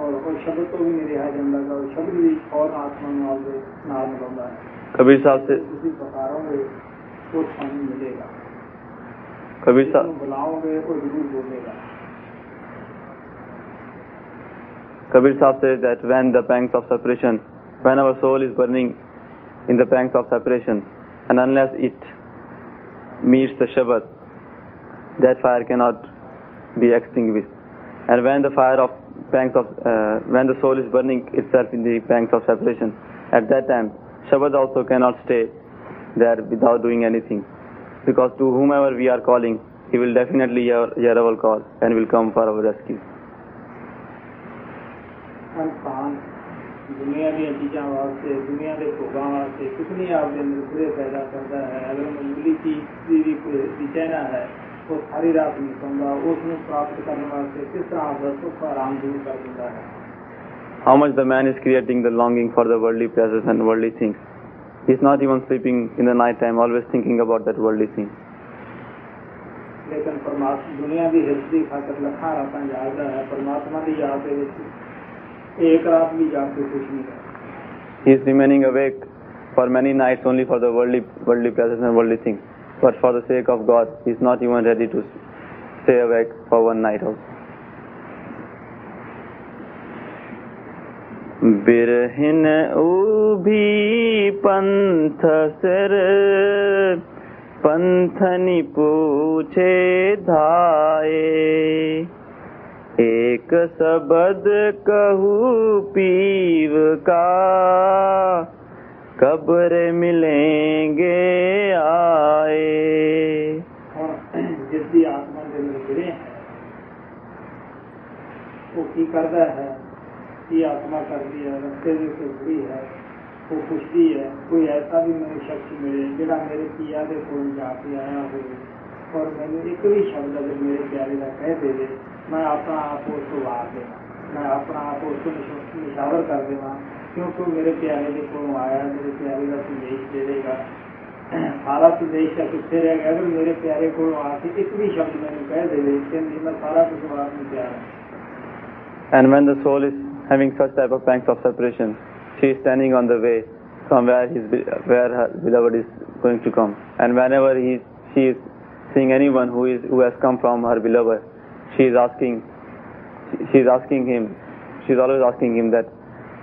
Speaker 4: और वो शब्द तो भी नहीं रहा जन लगा शब्द भी और आत्मा में आगे नाम लगा
Speaker 5: कबीर साहब से
Speaker 4: उसी प्रकारों में वो स्वामी मिलेगा
Speaker 5: कबीर साहब
Speaker 4: बुलाओगे और ज़रूर बोलेगा
Speaker 5: Kabir Sahib says that when the pangs of separation, when our soul is burning in the pangs of separation, and unless it meets the Shabbat, that fire cannot be extinguished. And when the fire of pangs of, uh, when the soul is burning itself in the pangs of separation, at that time, Shabad also cannot stay there without doing anything. Because to whomever we are calling, he will definitely hear, hear our call and will come for our rescue.
Speaker 4: ਇਨਸਾਨ ਦੁਨੀਆ ਦੀਆਂ ਚੀਜ਼ਾਂ ਵਾਸਤੇ ਦੁਨੀਆ ਦੇ ਭੋਗਾਂ ਵਾਸਤੇ ਕੁਝ ਨਹੀਂ ਆਪਦੇ ਅੰਦਰ ਬੁਰੇ ਪੈਦਾ ਕਰਦਾ ਹੈ ਅਗਰ ਮਾਮੂਲੀ ਚੀਜ਼ ਦੀ ਵੀ ਕੋਈ ਦੀ ਚਾਹਨਾ ਹੈ को रात प्राप्त करने वाले किस तरह का दूर कर है
Speaker 5: How much the man is creating the longing for the worldly pleasures and worldly things. He's not even sleeping in the night time, always thinking about that worldly thing.
Speaker 4: He's
Speaker 5: He is remaining awake for many nights only for the worldly worldly pleasures and worldly things. But for the sake of God, he is not even ready to stay awake for one night also. बिरहिन ऊभी पंथ सिर पंथनि पूछे धाए एक शब्द कहू पीव का कब्र मिलेंगे आए।
Speaker 4: जिसकी आत्मा गिरे वो की है? आत्मा कर रस्ते में से बुरी है, वो है। कोई ऐसा भी मेरे शख्स मिले बिना मेरे पिया के कोई जाके आया हो। और मैंने एक भी शब्द अगर मेरे प्यारे का कह दे दे, मैं अपना आप उसको वार देना, मैं अपना आप उसको निशावर कर देना। क्योंकि मेरे प्यारे देखो आया मेरे प्यारे का तू देश दे देगा सारा तू देश का किससे रह गया अगर मेरे प्यारे को आके एक भी शब्द मैंने कह दे इसके अंदर मैं सारा कुछ बात में प्यार
Speaker 5: And when the soul is having such type of pangs of separation, she is standing on the way from where his where her beloved is going to come. And whenever he she is seeing anyone who is who has come from her beloved, she is asking she is asking him, she is always asking him that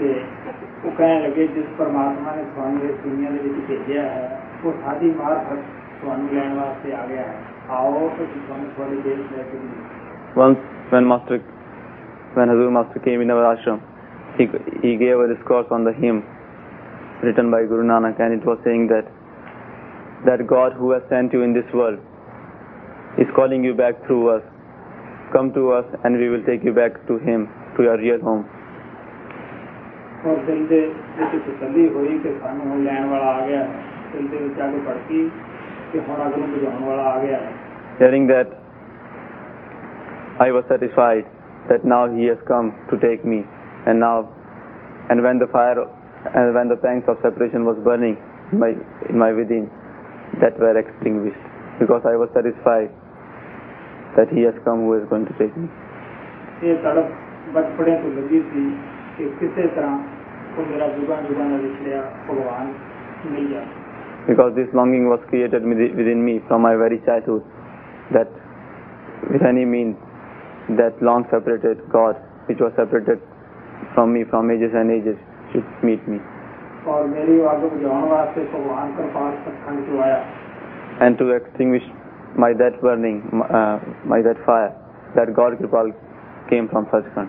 Speaker 4: ਤੇ ਉਹ ਕਹਿਣ ਲੱਗੇ ਜਿਸ ਪਰਮਾਤਮਾ ਨੇ ਤੁਹਾਨੂੰ ਇਸ ਦੁਨੀਆ ਦੇ ਵਿੱਚ ਭੇਜਿਆ ਹੈ ਉਹ ਸਾਡੀ ਮਾਰਫਤ ਤੁਹਾਨੂੰ ਲੈਣ ਵਾਸਤੇ ਆ ਗਿਆ ਹੈ ਆਓ ਤੁਸੀਂ ਤੁਹਾਨੂੰ ਤੁਹਾਡੇ ਦੇਸ਼ ਲੈ ਕੇ ਜਾਈਏ।
Speaker 5: Once, when Master, when Hazur Master came in our ashram, he, he gave a discourse on the hymn written by Guru Nanak, and it was saying that that God who has sent you in this world is calling you back through us. Come to us, and we will take you back to Him, to your real home.
Speaker 4: ਔਰ ਦਿਲ ਦੇ ਵਿੱਚ ਤਸੱਲੀ ਹੋਈ ਕਿ ਸਾਨੂੰ ਹੁਣ ਲੈਣ ਵਾਲਾ ਆ ਗਿਆ ਹੈ ਦਿਲ ਦੇ ਵਿੱਚ ਅੱਗ ਭੜਕੀ ਕਿ ਹੁਣ ਅੱਗ ਨੂੰ ਬੁਝਾਉਣ ਵਾਲਾ ਆ ਗਿਆ ਹੈ
Speaker 5: Hearing that, I was satisfied that now He has come to take me, and now, and when the fire, and when the pangs of separation was burning in my in my within, that were extinguished, because I was satisfied that He has come who is going to take me.
Speaker 4: ਇਹ ਤੜਪ ਬਚਪੜੇ ਤੋਂ ਲੱਗੀ ਸੀ ਕਿ ਕਿਸੇ ਤਰ੍ਹਾਂ ਉਹ ਮੇਰਾ ਜੁਗਾਂ ਜੁਗਾਂ ਨਾਲ ਵਿਛੜਿਆ ਭਗਵਾਨ ਮਿਲ ਜਾ
Speaker 5: Because this longing was created within within me from my very childhood, that with any means, that long separated God, which was separated from me from ages and ages, should meet me.
Speaker 4: ਔਰ ਮੇਰੀ ਉਹ ਅੱਗ ਬੁਝਾਉਣ ਵਾਸਤੇ ਭਗਵਾਨ ਕਿਰਪਾਲ ਸਤਖੰਡ ਤੋਂ ਆਇਆ
Speaker 5: and to extinguish my that burning, uh, my that fire, that God Kripal came from Sachkhand.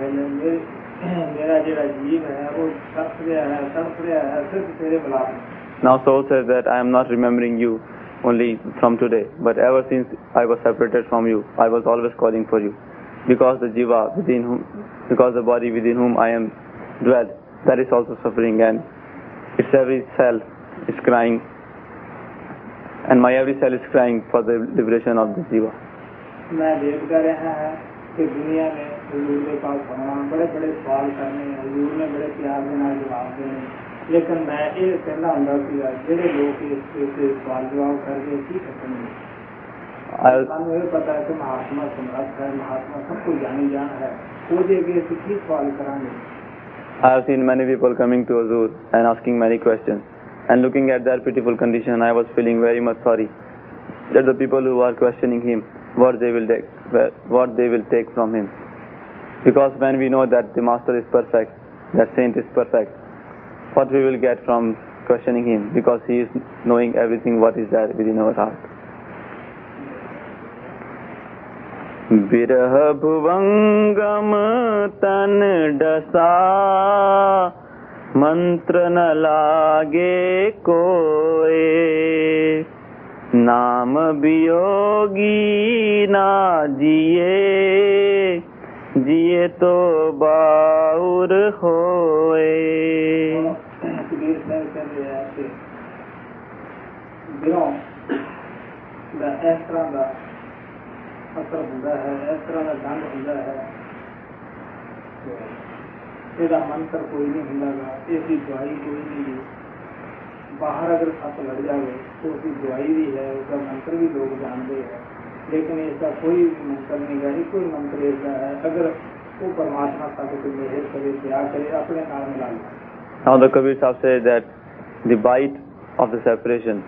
Speaker 5: Now soul says that I am not remembering you only from today, but ever since I was separated from you, I was always calling for you. Because the jiva within whom, because the body within whom I am dwell, that is also suffering and its every cell is crying and my every cell is crying for the liberation of the jiva.
Speaker 4: मैं देखता रहा है कि दुनिया में हजूर के पास आना बड़े बड़े सवाल करने हजूर ने बड़े प्यार के नाल जवाब देने लेकिन मैं ये कहना ਹੁੰਦਾ ਸੀਗਾ ਜਿਹੜੇ ਲੋਕ ਇਸ ਤੇ ਸਵਾਲ ਜਵਾਬ ਕਰਕੇ ਕੀ ਕਰਨਗੇ
Speaker 5: I,
Speaker 4: ਸਾਨੂੰ ਇਹ ਪਤਾ ਹੈ ਕਿ ਮਹਾਤਮਾ ਸਮਰੱਥ ਹੈ ਮਹਾਤਮਾ ਸਭ ਕੁਝ ਜਾਣੀ ਜਾਣ ਹੈ ਉਹਦੇ ਅੱਗੇ ਅਸੀਂ ਕੀ ਸਵਾਲ ਕਰਾਂਗੇ
Speaker 5: I have seen many people coming to Azur and asking many questions. And looking at their pitiful condition, I was feeling very much sorry that the people who are questioning him, what they will take, what they will take from him. Because when we know that the master is perfect, that saint is perfect, what we will get from questioning him? Because he is knowing everything what is there within our heart. बिरह भुवंगम तन डसा मंत्र न लागे कोए नाम वियोगी ना जिए जिए तो बाउर होए
Speaker 4: ਕਬੀਰ ਸਾਹਿਬ ਕਹਿੰਦੇ ਆ ਕਿ ਦਿਲੋਂ ਦਾ ਇਸ ਤਰ੍ਹਾਂ ਦਾ ਅਸਰ ਹੁੰਦਾ ਹੈ ਇਸ ਤਰ੍ਹਾਂ ਦਾ ਢੰਗ ਹੁੰਦਾ ਹੈ ਕਿ ਇਹਦਾ ਮੰਤਰ ਕੋਈ ਨਹੀਂ ਹੁੰਦਾਗਾ ਇਹਦੀ ਦਵਾਈ ਕੋਈ ਨਹੀਂ ਗੀ। ਬਾਹਰ ਅਗਰ ਸੱਪ ਲੜ ਜਾਵੇ ਤਾਂ ਉਸਦੀ ਦਵਾਈ ਵੀ ਹੈ ਉਸਦਾ ਮੰਤਰ ਵੀ ਲੋਕ ਜਾਣਦੇ ਹੈ लेकिन ऐसा कोई मंत्र नहीं है कोई मंत्र ऐसा है अगर वो परमात्मा का कुछ मेहर करे प्यार करे अपने नाम में ला
Speaker 5: Now the Kabir Sahib says that the bite of the separation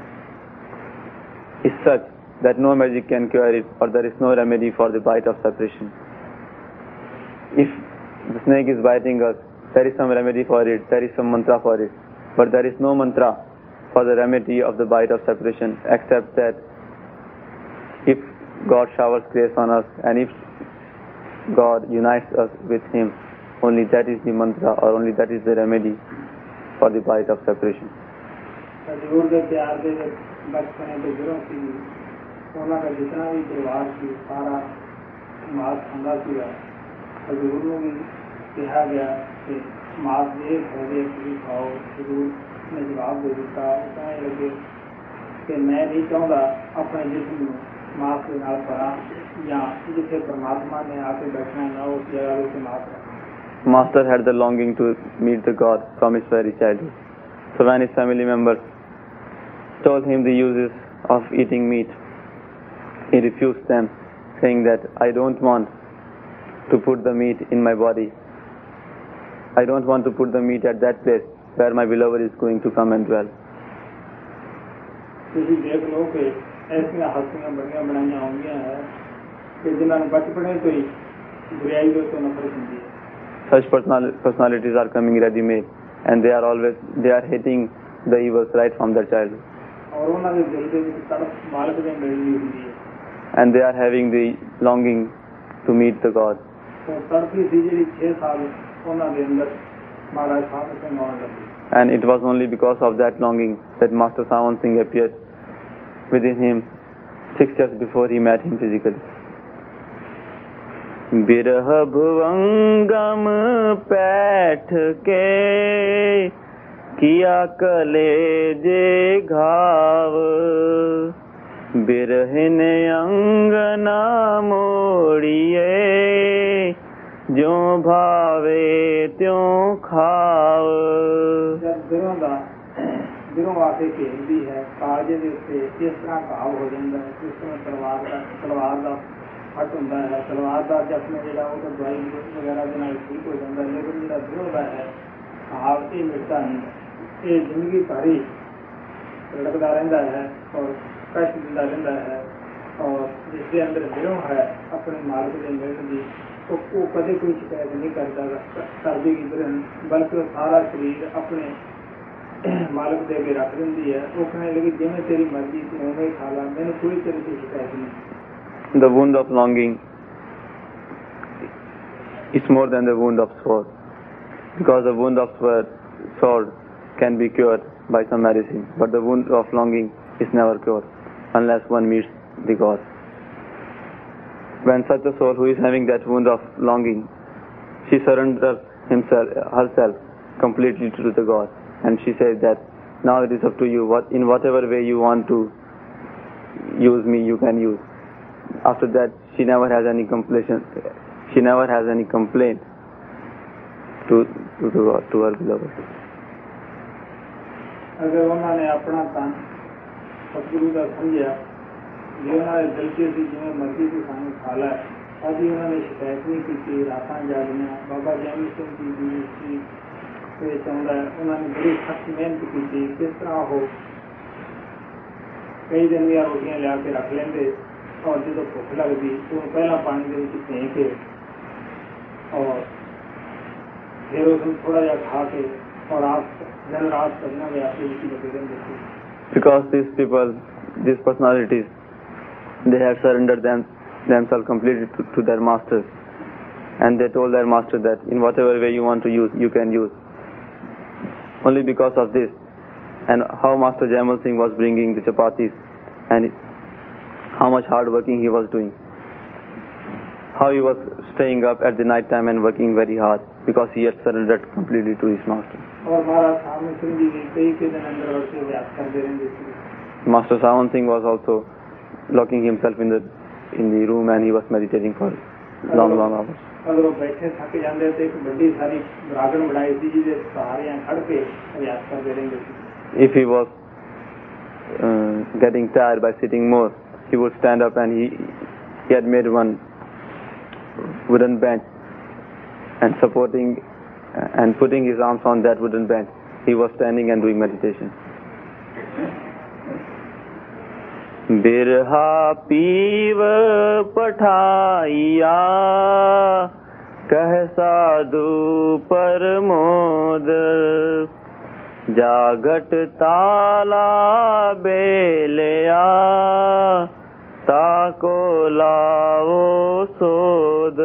Speaker 5: is such that no magic can cure it or there is no remedy for the bite of separation. If the snake is biting us, there is some remedy for it, there is some mantra for it, but there is no mantra for the remedy of the bite of separation except that if God showers grace on us, and if God unites us with Him, only that is the mantra or only that is the remedy for the bite of separation.
Speaker 4: मैं नहीं चाहूँगा अपने जिसम पढ़ा या जिसे परमात्मा ने आके बैठना हो
Speaker 5: Master had the longing to meet the God from his very childhood. So when his family members told him the uses of eating meat, he refused them, saying that I don't want to put the meat in my body. I don't want to put the meat at that place where my beloved is going to come and dwell.
Speaker 4: ऐसा हस्तियाँ बड़िया बनाई होंगे है कि जिन्होंने बचपने तो ही बुराई तो नफरत होंगी
Speaker 5: Such personal, personalities are coming ready-made and they are always, they are hating the evils right from their
Speaker 4: child.
Speaker 5: And they are having the longing to meet the God. And it was only because of that longing that Master Sawan Singh appeared within him six years before he met him physically. बिरह भुवंगम पैठ के किया कलेजे घाव बिरहिन अंगना मोड़िए जो भावे त्यों खाव
Speaker 4: ਜਦ ਦਿਲੋਂ ਦਾ ਦਿਲੋਂ ਆ ਕੇ ਘੇਰਦੀ ਹੈ ਕਾਲਜੇ ਦੇ ਉੱਤੇ ਇਸ ਤਰ੍ਹਾਂ ਘਾਵ ਹੋ ਜਾਂਦਾ ਹੈ ਜਿਸ ਤਰ੍ਹਾਂ ਤਲਵਾਰ ਦਾ ਤਲਵਾਰ ਦਾ ਫਟ ਹੁੰਦਾ ਹੈ ਤਲਵਾਰ ਦਾ ਜ਼ਖਮ ਜਿਹੜਾ ਉਹ ਤਾਂ ਦਵਾਈ ਵਗੈਰਾ ਦੇ ਨਾਲ ਠੀਕ ਹੋ ਜਾਂਦਾ ਹੈ ਲੇਕਿਨ ਜਿਹੜਾ ਦਿਲੋਂ ਦਾ ਹੈ ਘਾਵ ਇਹ ਮਿਟਦਾ ਨਹੀਂ ਇਹ ਜ਼ਿੰਦਗੀ ਸਾਰੀ ਰੜਕਦਾ ਰਹਿੰਦਾ ਹੈ ਔਰ ਕਸ਼ਟ ਦਿੰਦਾ ਰਹਿੰਦਾ ਹੈ ਔਰ ਜਿਸ ਦੇ ਅੰਦਰ ਦਿਲੋਂ ਹੈ ਆਪਣੇ ਮਾਲਕ ਦੇ ਮਿਲਣ ਦੀ ਉਹ ਉਹ ਕਦੇ ਕੋਈ ਸ਼ਿਕਾਇਤ ਨਹੀਂ ਕਰਦਾ ਕਰਦੀ ਕਿਧਰ ਬਲਕਿ ਉਹ ਸਾਰਾ ਸਰੀਰ ਆਪਣੇ
Speaker 5: The wound of longing is more than the wound of sword. Because the wound of sword, sword can be cured by some medicine but the wound of longing is never cured unless one meets the God. When such a soul who is having that wound of longing, she surrenders himself, herself completely to the God and she says that now it is up to you. What in whatever way you want to use me, you can use after that she never has any completion she never has any complaint to to the God, to her beloved
Speaker 4: ਅਗਰ ਉਹਨਾਂ ਨੇ ਆਪਣਾ ਤਨ ਸਤਿਗੁਰੂ ਦਾ ਸਮਝਿਆ ਜੇ ਉਹਨਾਂ ਦੇ ਦਿਲ 'ਚ ਸੀ ਜਿਵੇਂ ਮਰਜ਼ੀ ਤੂੰ ਸਾਨੂੰ ਖਾ ਲੈ ਅਜੀ ਉਹਨਾਂ ਨੇ ਸ਼ਿਕਾਇਤ ਨਹੀਂ ਕੀਤੀ ਰਾਤਾਂ ਜਾਗੀਆਂ ਬਾਬਾ ਜੈਮੀ ਸਿੰਘ ਜੀ ਦੀ ਸੀ ਤੇ ਚਾਹੁੰਦਾ ਹੈ, ਉਹਨਾਂ ਨੇ ਬੜੀ ਸਖਤ ਮਿਹਨਤ ਕੀਤੀ ਕਿਸ ਤਰ੍ਹਾਂ ਉਹ ਕਈ ਦਿਨ ਦੀਆਂ ਰੋਟੀਆਂ ਲਿਆ ਕੇ ਰੱਖ ਲੈਂਦੇ ਔਰ ਜਦੋਂ ਭੁੱਖ ਲੱਗਦੀ ਤਾਂ ਉਹ ਪਹਿਲਾਂ ਪਾਣੀ ਦੇ ਵਿੱਚ ਭੇ ਕੇ ਔਰ ਫਿਰ ਉਸ ਨੂੰ ਥੋੜਾ ਜਿਹਾ ਖਾ ਕੇ ਔਰ ਆਪ ਦਿਨ ਰਾਤ ਕਰਨਾ ਵੀ ਆਪੇ ਵਿੱਚ ਲੱਗੇ ਰਹਿੰਦੇ ਸੀ
Speaker 5: because these people these personalities they have surrendered them, themselves completely to, to their masters and they told their master that in whatever way you want to use you can use only because of this and how Master Jaimal Singh was bringing the chapatis and how much hard working he was doing. How he was staying up at the night time and working very hard because he had surrendered completely to his master. Master Sawan Singh was also locking himself in the in the room and he was meditating for long, long hours.
Speaker 4: ਅਗਰ ਉਹ ਬੈਠੇ ਥੱਕ ਜਾਂਦੇ ਤੇ ਇੱਕ ਵੱਡੀ ਸਾਰੀ ਬਰਾਗਣ ਬਣਾਈ ਸੀ ਜਿਹਦੇ ਸਹਾਰਿਆਂ ਖੜ ਕੇ ਅਭਿਆਸ ਕਰਦੇ ਰਹਿੰਦੇ ਸੀ
Speaker 5: If he was uh, getting tired by sitting more, he would stand up and he he had made one wooden bench and supporting uh, and putting his arms on that wooden bench. He was standing and doing meditation. ਬਿਰਹਾ ਪੀਵ ਪਠਾਈਆ, ਕਹਿ ਸਾਧੂ ਪਰਮੋਦ। ਜਾਗਟ ਤਾਲਾ ਬੇਲਿਆ, ਤਾ ਕੋ ਲਾਵੋ ਸੋਦ।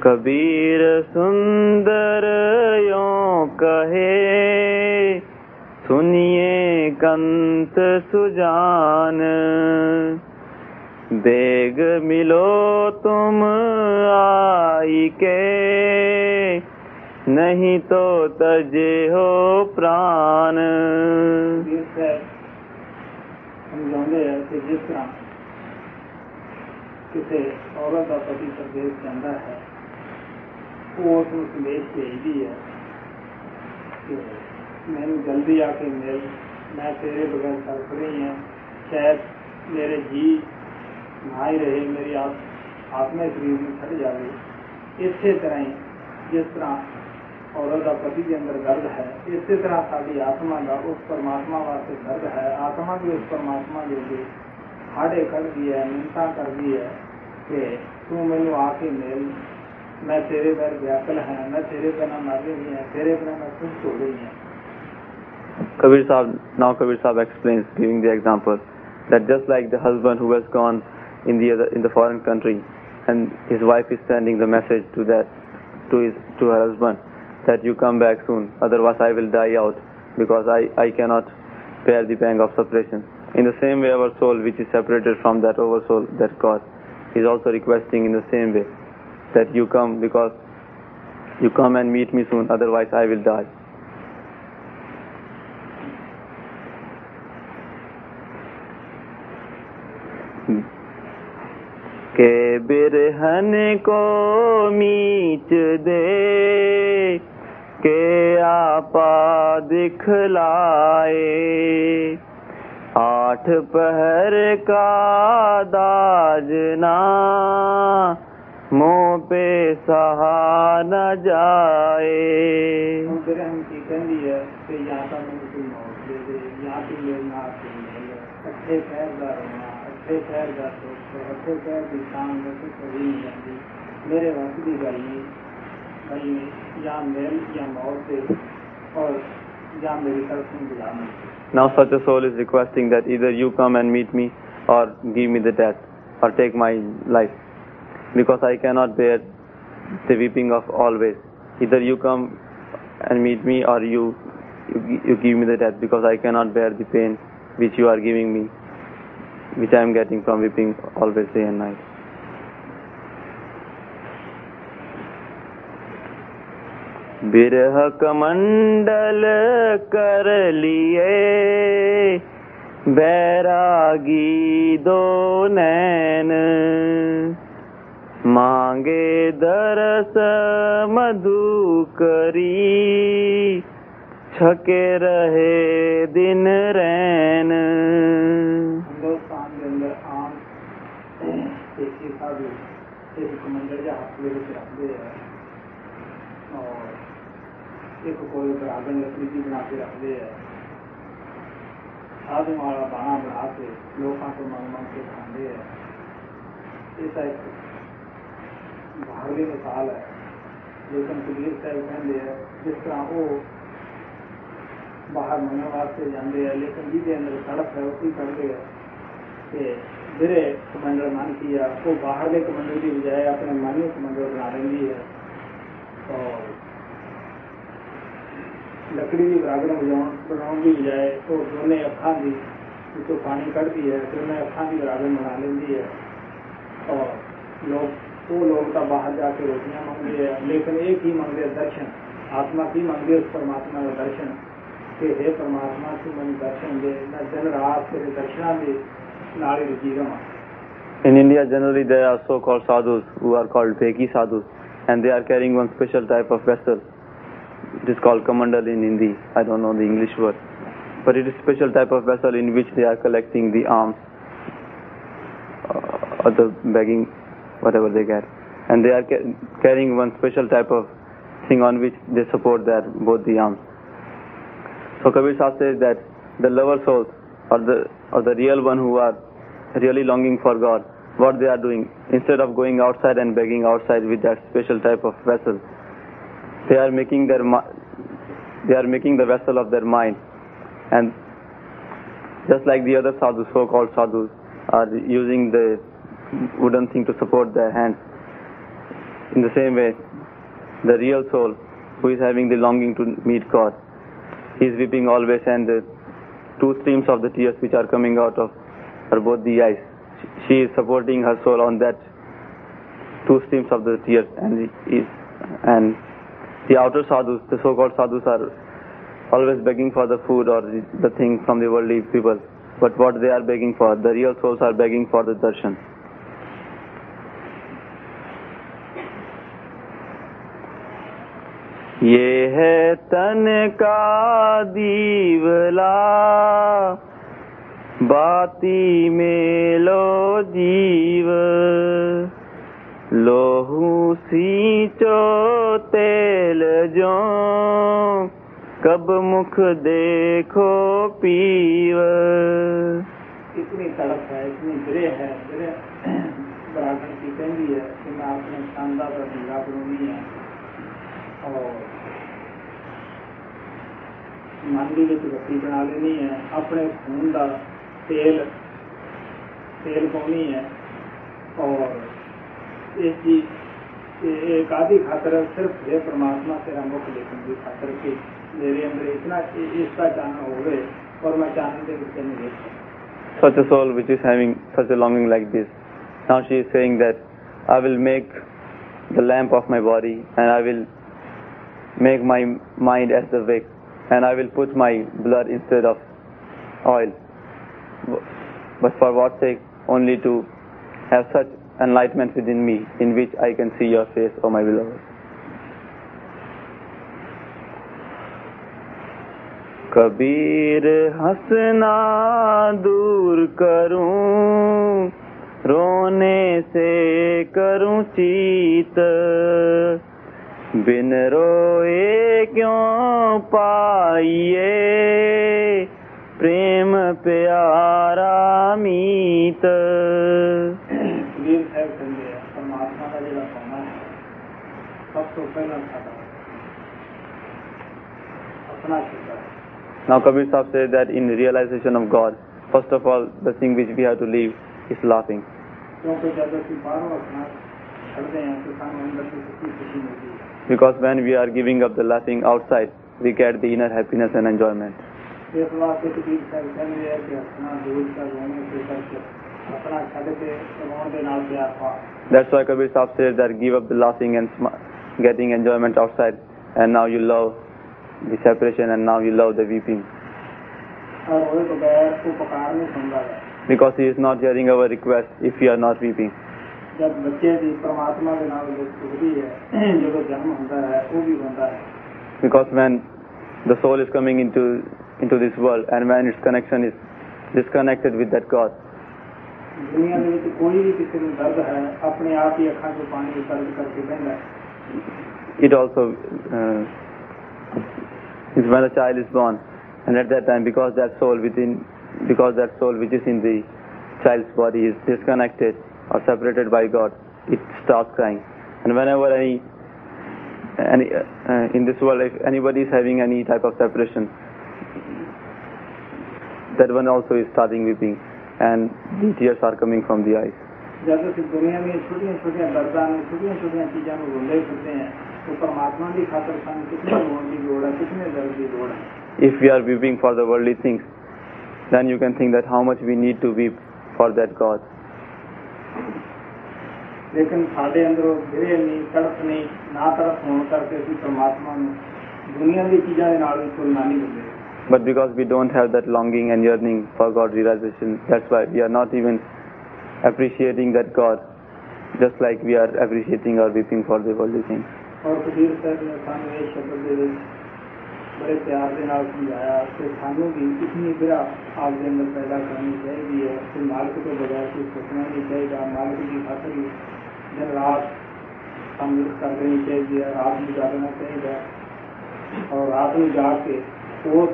Speaker 5: ਕਬੀਰ ਸੁੰਦਰ ਯੋ ਕਹੇ, ਸੁਨਿਏ कंत सुजान। देग मिलो तुम आई के। नहीं तो तजे हो प्राण।
Speaker 4: किसी औरत का पति संदेश जाना है, वो तो संदेश भेज दी है। मैंने जल्दी आके मेल मैं तेरे बगैर तड़प रही है। शायद मेरे जी ना ही रहे, मेरी आप आत्मा शरीर में छट जाए। इस तरह ही, जिस तरह औरत का पति के अंदर दर्द है, इस तरह साड़ी आत्मा का उस परमात्मा वास्ते दर्द है। आत्मा भी उस परमात्मा के लिए हाड़े कर दी है मिन्नता कर दी है कि तू मैनू आके मेल। मैं तेरे पर व्याकल है, मैं तेरे बिना मर भी है, तेरे बिना मैं खुश हो गई है।
Speaker 5: Kabir Sahib, now Kabir Sahib explains, giving the example, that just like the husband who has gone in the other, in the foreign country, and his wife is sending the message to that, to his, to her husband, that you come back soon, otherwise I will die out, because I, I cannot bear the pang of separation. In the same way, our soul, which is separated from that oversoul, that God, is also requesting in the same way, that you come because you come and meet me soon, otherwise I will die. के बिरहन को मीच दे, के आपा दिखलाए। आठ पहर का दाजना, मुँह पे सहा न जाए।
Speaker 4: तो
Speaker 5: Now such a soul is requesting that either you come and meet me or give me the death or take my life. Because I cannot bear the weeping of always. Either you come and meet me or you, you, you give me the death because I cannot bear the pain which you are giving me. Which I am getting from weeping always day and night. बिरह कमंडल कर लिए बैरागी दो नैन मांगे दरस मधु करी छके रहे दिन रैन
Speaker 4: मेरे से रखते है और एक कोई पर लकड़ी में बना के रखते है साधु माड़ा बाणा बना के लोगों को मंग मंग के खाते है ऐसा एक बाहरवी मिसाल है लेकिन कबीर साहब कहते हैं जिस तरह वो बाहर मना वास्ते जाते हैं लेकिन जिसे अंदर सड़क है उसी करते हैं फिर कमांडर मान किया वो बाहर के कमांडर की बजाय अपने मान्य कमांडर बना भी है। और लकड़ी की बराबर बनाने की बजाय तो दोनों अखा दी तो पानी कट दी है तो दोनों अखा की बराबर बना लेती है। और लोग, वो लोग तो बाहर जाके रोटियाँ मांगते हैं, लेकिन एक ही मांगते हैं दर्शन। आत्मा की मांगते उस परमात्मा का दर्शन। के हे परमात्मा, तू मैं दर्शन दे, मैं दिन रात तेरे दर्शना दे
Speaker 5: In India, generally there are so-called sadhus who are called Veki sadhus, and they are carrying one special type of vessel. It is called kamandal in Hindi. I don't know the English word, but it is special type of vessel in which they are collecting the alms, uh, or the begging, whatever they get, and they are ca- carrying one special type of thing on which they support their both the arms. So Kabir Sahib says that the lower souls, or the or the real one who are really longing for God, what they are doing, instead of going outside and begging outside with that special type of vessel, they are making their they are making the vessel of their mind, and just like the other sadhus, so-called sadhus, are using the wooden thing to support their hands. In the same way, the real soul, who is having the longing to meet God, he is weeping always, and the two streams of the tears which are coming out of her both the eyes. She is supporting her soul on that two streams of the tears, and is and the outer sadhus, the so-called sadhus, are always begging for the food or the, the thing from the worldly people. But what they are begging for, the real souls are begging for the darshan. ये है तन का दीवला। बाती में लो जीव। लोहू सींचो तेल जो। कब मुख देखो पीव।
Speaker 4: इतनी तड़प है, इतनी ग्रह है ग्रह बराबर की कहती है, कि मैं अपने शानदार हीरा बनूँगी है। और ਮੰਡੀ ਵਿੱਚ ਬੱਤੀ ਬਣਾ ਲੈਣੀ ਹੈ ਆਪਣੇ ਖੂਨ ਦਾ ਤੇਲ ਤੇਲ ਪਾਉਣੀ ਹੈ ਔਰ ਇਸ ਦੀ ਇਹ एक आदि खातर सिर्फ हे परमात्मा तेरा मुख देखने की खातर कि मेरे अंदर इतना इसका चाहना हो गए और मैं चाहने के विषय में देख सकूं
Speaker 5: such a soul which is having such a longing like this. Now she is saying that I will make the lamp of my body and I will make my mind as the wick and I will put my blood instead of oil. But for what sake? Only to have such enlightenment within me in which I can see your face, O my beloved. Kabir हंसना दूर करूं रोने से करूं चीत बिन रोए क्यों पाइए प्रेम प्यारा मीत Now Kabir Sahib says that in realization of God, first of all, the thing which we have to leave is laughing. Because when we are giving up the laughing outside, we get the inner happiness and enjoyment. That's why Kabir Sahib says that give up the laughing and getting enjoyment outside, and now you love the separation, and now you love the weeping. Because he is not hearing our request if we are not weeping.
Speaker 4: ਜਦ ਬੱਚੇ ਦੀ ਪਰਮਾਤਮਾ ਦੇ ਨਾਲ ਜੁੜਦੀ ਹੈ ਜਦੋਂ ਜਨਮ ਹੁੰਦਾ ਹੈ ਉਹ ਵੀ ਹੁੰਦਾ ਹੈ
Speaker 5: Because when the soul is coming into into this world and when its connection is disconnected with that God,
Speaker 4: ਦੁਨੀਆ ਦੇ ਵਿੱਚ ਕੋਈ ਵੀ ਕਿਸੇ ਨੂੰ ਦਰਦ ਹੈ ਆਪਣੇ ਆਪ ਹੀ ਅੱਖਾਂ 'ਚੋਂ ਪਾਣੀ ਦਰਦ ਕਰਕੇ ਬਹਿੰਦਾ ਹੈ
Speaker 5: it also uh, is when the child is born and at that time because that soul within because that soul which is in the child's body is disconnected or separated by God, it starts crying. And whenever any, any uh, in this world, if anybody is having any type of separation, that one also is starting weeping, and the tears are coming from the eyes. If we are weeping for the worldly things, then you can think that how much we need to weep for that God.
Speaker 4: लेकिन साढ़े अंदरों गिरे नहीं तड़प नहीं ना तड़प होने करके भी परमात्मा दुनिया की चीजा के नाल तुलना नहीं मिलती
Speaker 5: But because we don't have that longing and yearning for God realization, that's why we are not even appreciating that God, just like we are appreciating or weeping for the worldly things.
Speaker 4: और कबीर साहब ने सामने शब्द दे बड़े प्यार के नाल समझाया। कि सानू भी इतनी गिरा आपके अंदर पैदा करनी चाहिए है। कि मालिक के बगैर कुछ सोचना नहीं चाहिए मालिक की खातर खातिर दिन रात हम कर देनी चाहिए है रात में जागना चाहिए और रात में जा के उस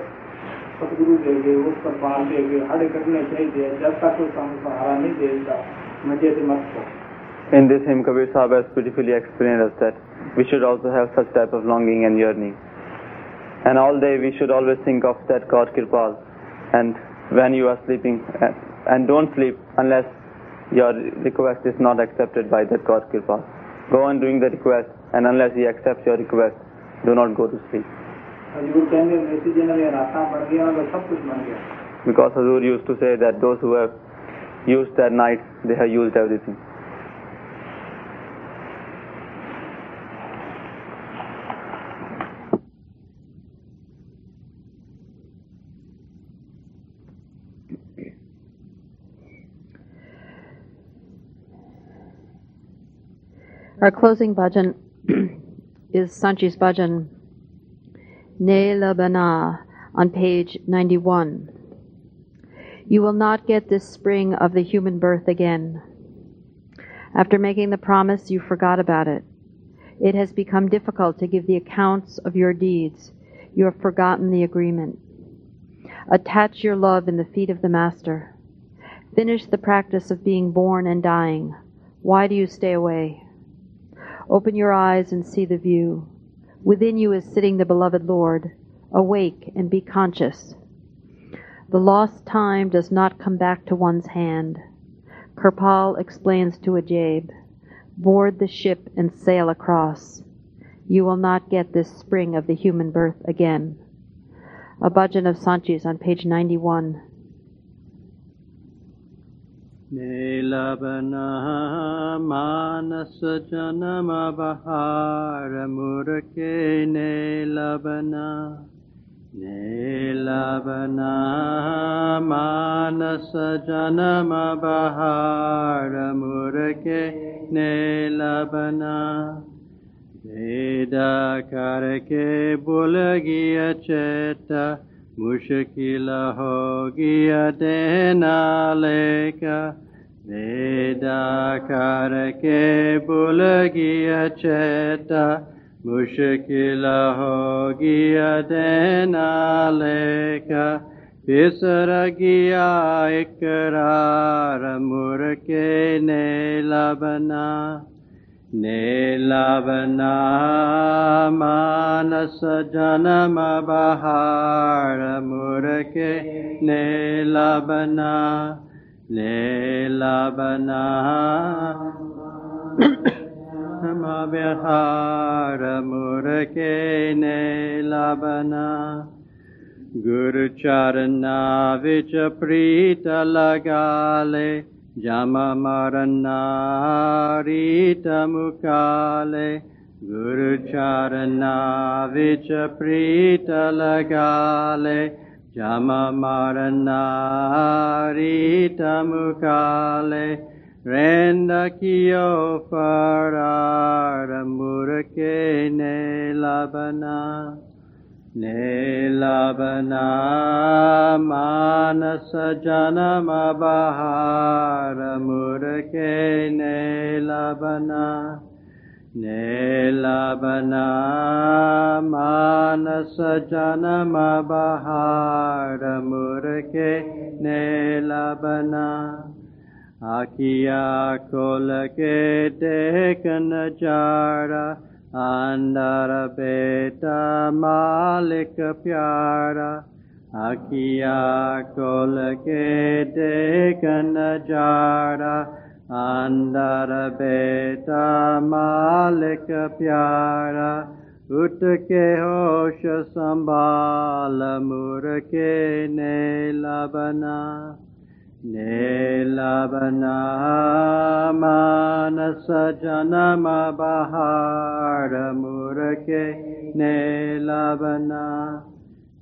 Speaker 4: सतगुरु दे गए उस पर पाल दे गए। हर करने चाहिए है जब तक कोई सामने सहारा नहीं देगा मज़े से मत को
Speaker 5: In this hymn, Kabir Sahib has beautifully explained us that we should also have such type of longing and yearning. And all day we should always think of that God Kirpal. And when you are sleeping, uh, and don't sleep unless your request is not accepted by that God Kirpal. Go on doing the request, and unless He accepts your request, do not go to sleep. Because Hazur used to say that those who have used their night, they have used everything.
Speaker 1: Our closing bhajan is Sant Ji's bhajan, Ne Labana, on page 91. You will not get this spring of the human birth again. After making the promise, you forgot about it. It has become difficult to give the accounts of your deeds. You have forgotten the agreement. Attach your love in the feet of the Master. Finish the practice of being born and dying. Why do you stay away? Open your eyes and see the view. Within you is sitting the beloved Lord. Awake and be conscious. The lost time does not come back to one's hand. Kirpal explains to Ajaib, board the ship and sail across. You will not get this spring of the human birth again. A bhajan of Sant Ji's on page 91.
Speaker 3: नीलवनः मानसजनमवहारमुरके नीलवन नीलवन मानसजनमवहारमुरके नीलवन वेदा करके bull गिया चेत मुश्किल हो गया देना लेका भूल गया चेता मुश्किल हो गया देना लेका बिसर गया इकरार मुर्के ने मानस जन्म बहार मुरके नीलवना नीलवना लेलाबना मव्यहारमुरके नेलाबना। गुरुचरणा विच प्रीत लगाले जममरणारीतमुकाले गुरुचरणा विच प्रीत लगाले जममरणारी tamukale renda kio faramurke ले किम न मनस जनमबहार मुर् के ne labana नेलाबनामानसजनमबहारमुरके नेलाबना। आकिया न देखनचारा अंदर बेटा मालिक प्यारा। आकिया न जाड़ा اندر بيٽ مالڪ پيارا اتڪي هوش سنڀال مور کي نه مان صنم بهار مور کي نه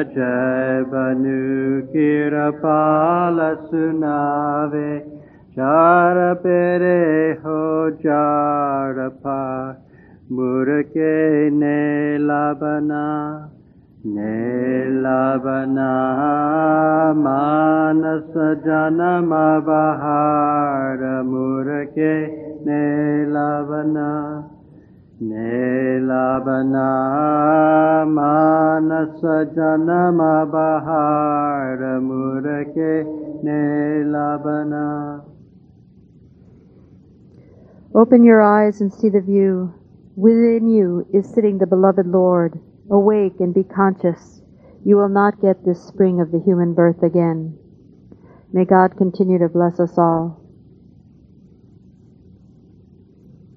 Speaker 3: ਅਜੈ ਬਨੁ ਕਿਰਪਾਲ ਸੁਨਾਵੇ ਚਾਰ ਪਰੇ ਹੋ ਜਾੜ ਪਾ। ਮੁਰਕੇ ਨੇ ਲਬਨਾ ਨੇ ਲਬਨਾ ਮਾਨਸ ਜਨਮ ਬਹਾਰ। ਮੁਰਕੇ ਨੇ ਲਬਨਾ ne labana
Speaker 6: Open your eyes and see the view. Within you is sitting the beloved Lord. Awake and be conscious. You will not get this spring of the human birth again. May God continue to bless us all.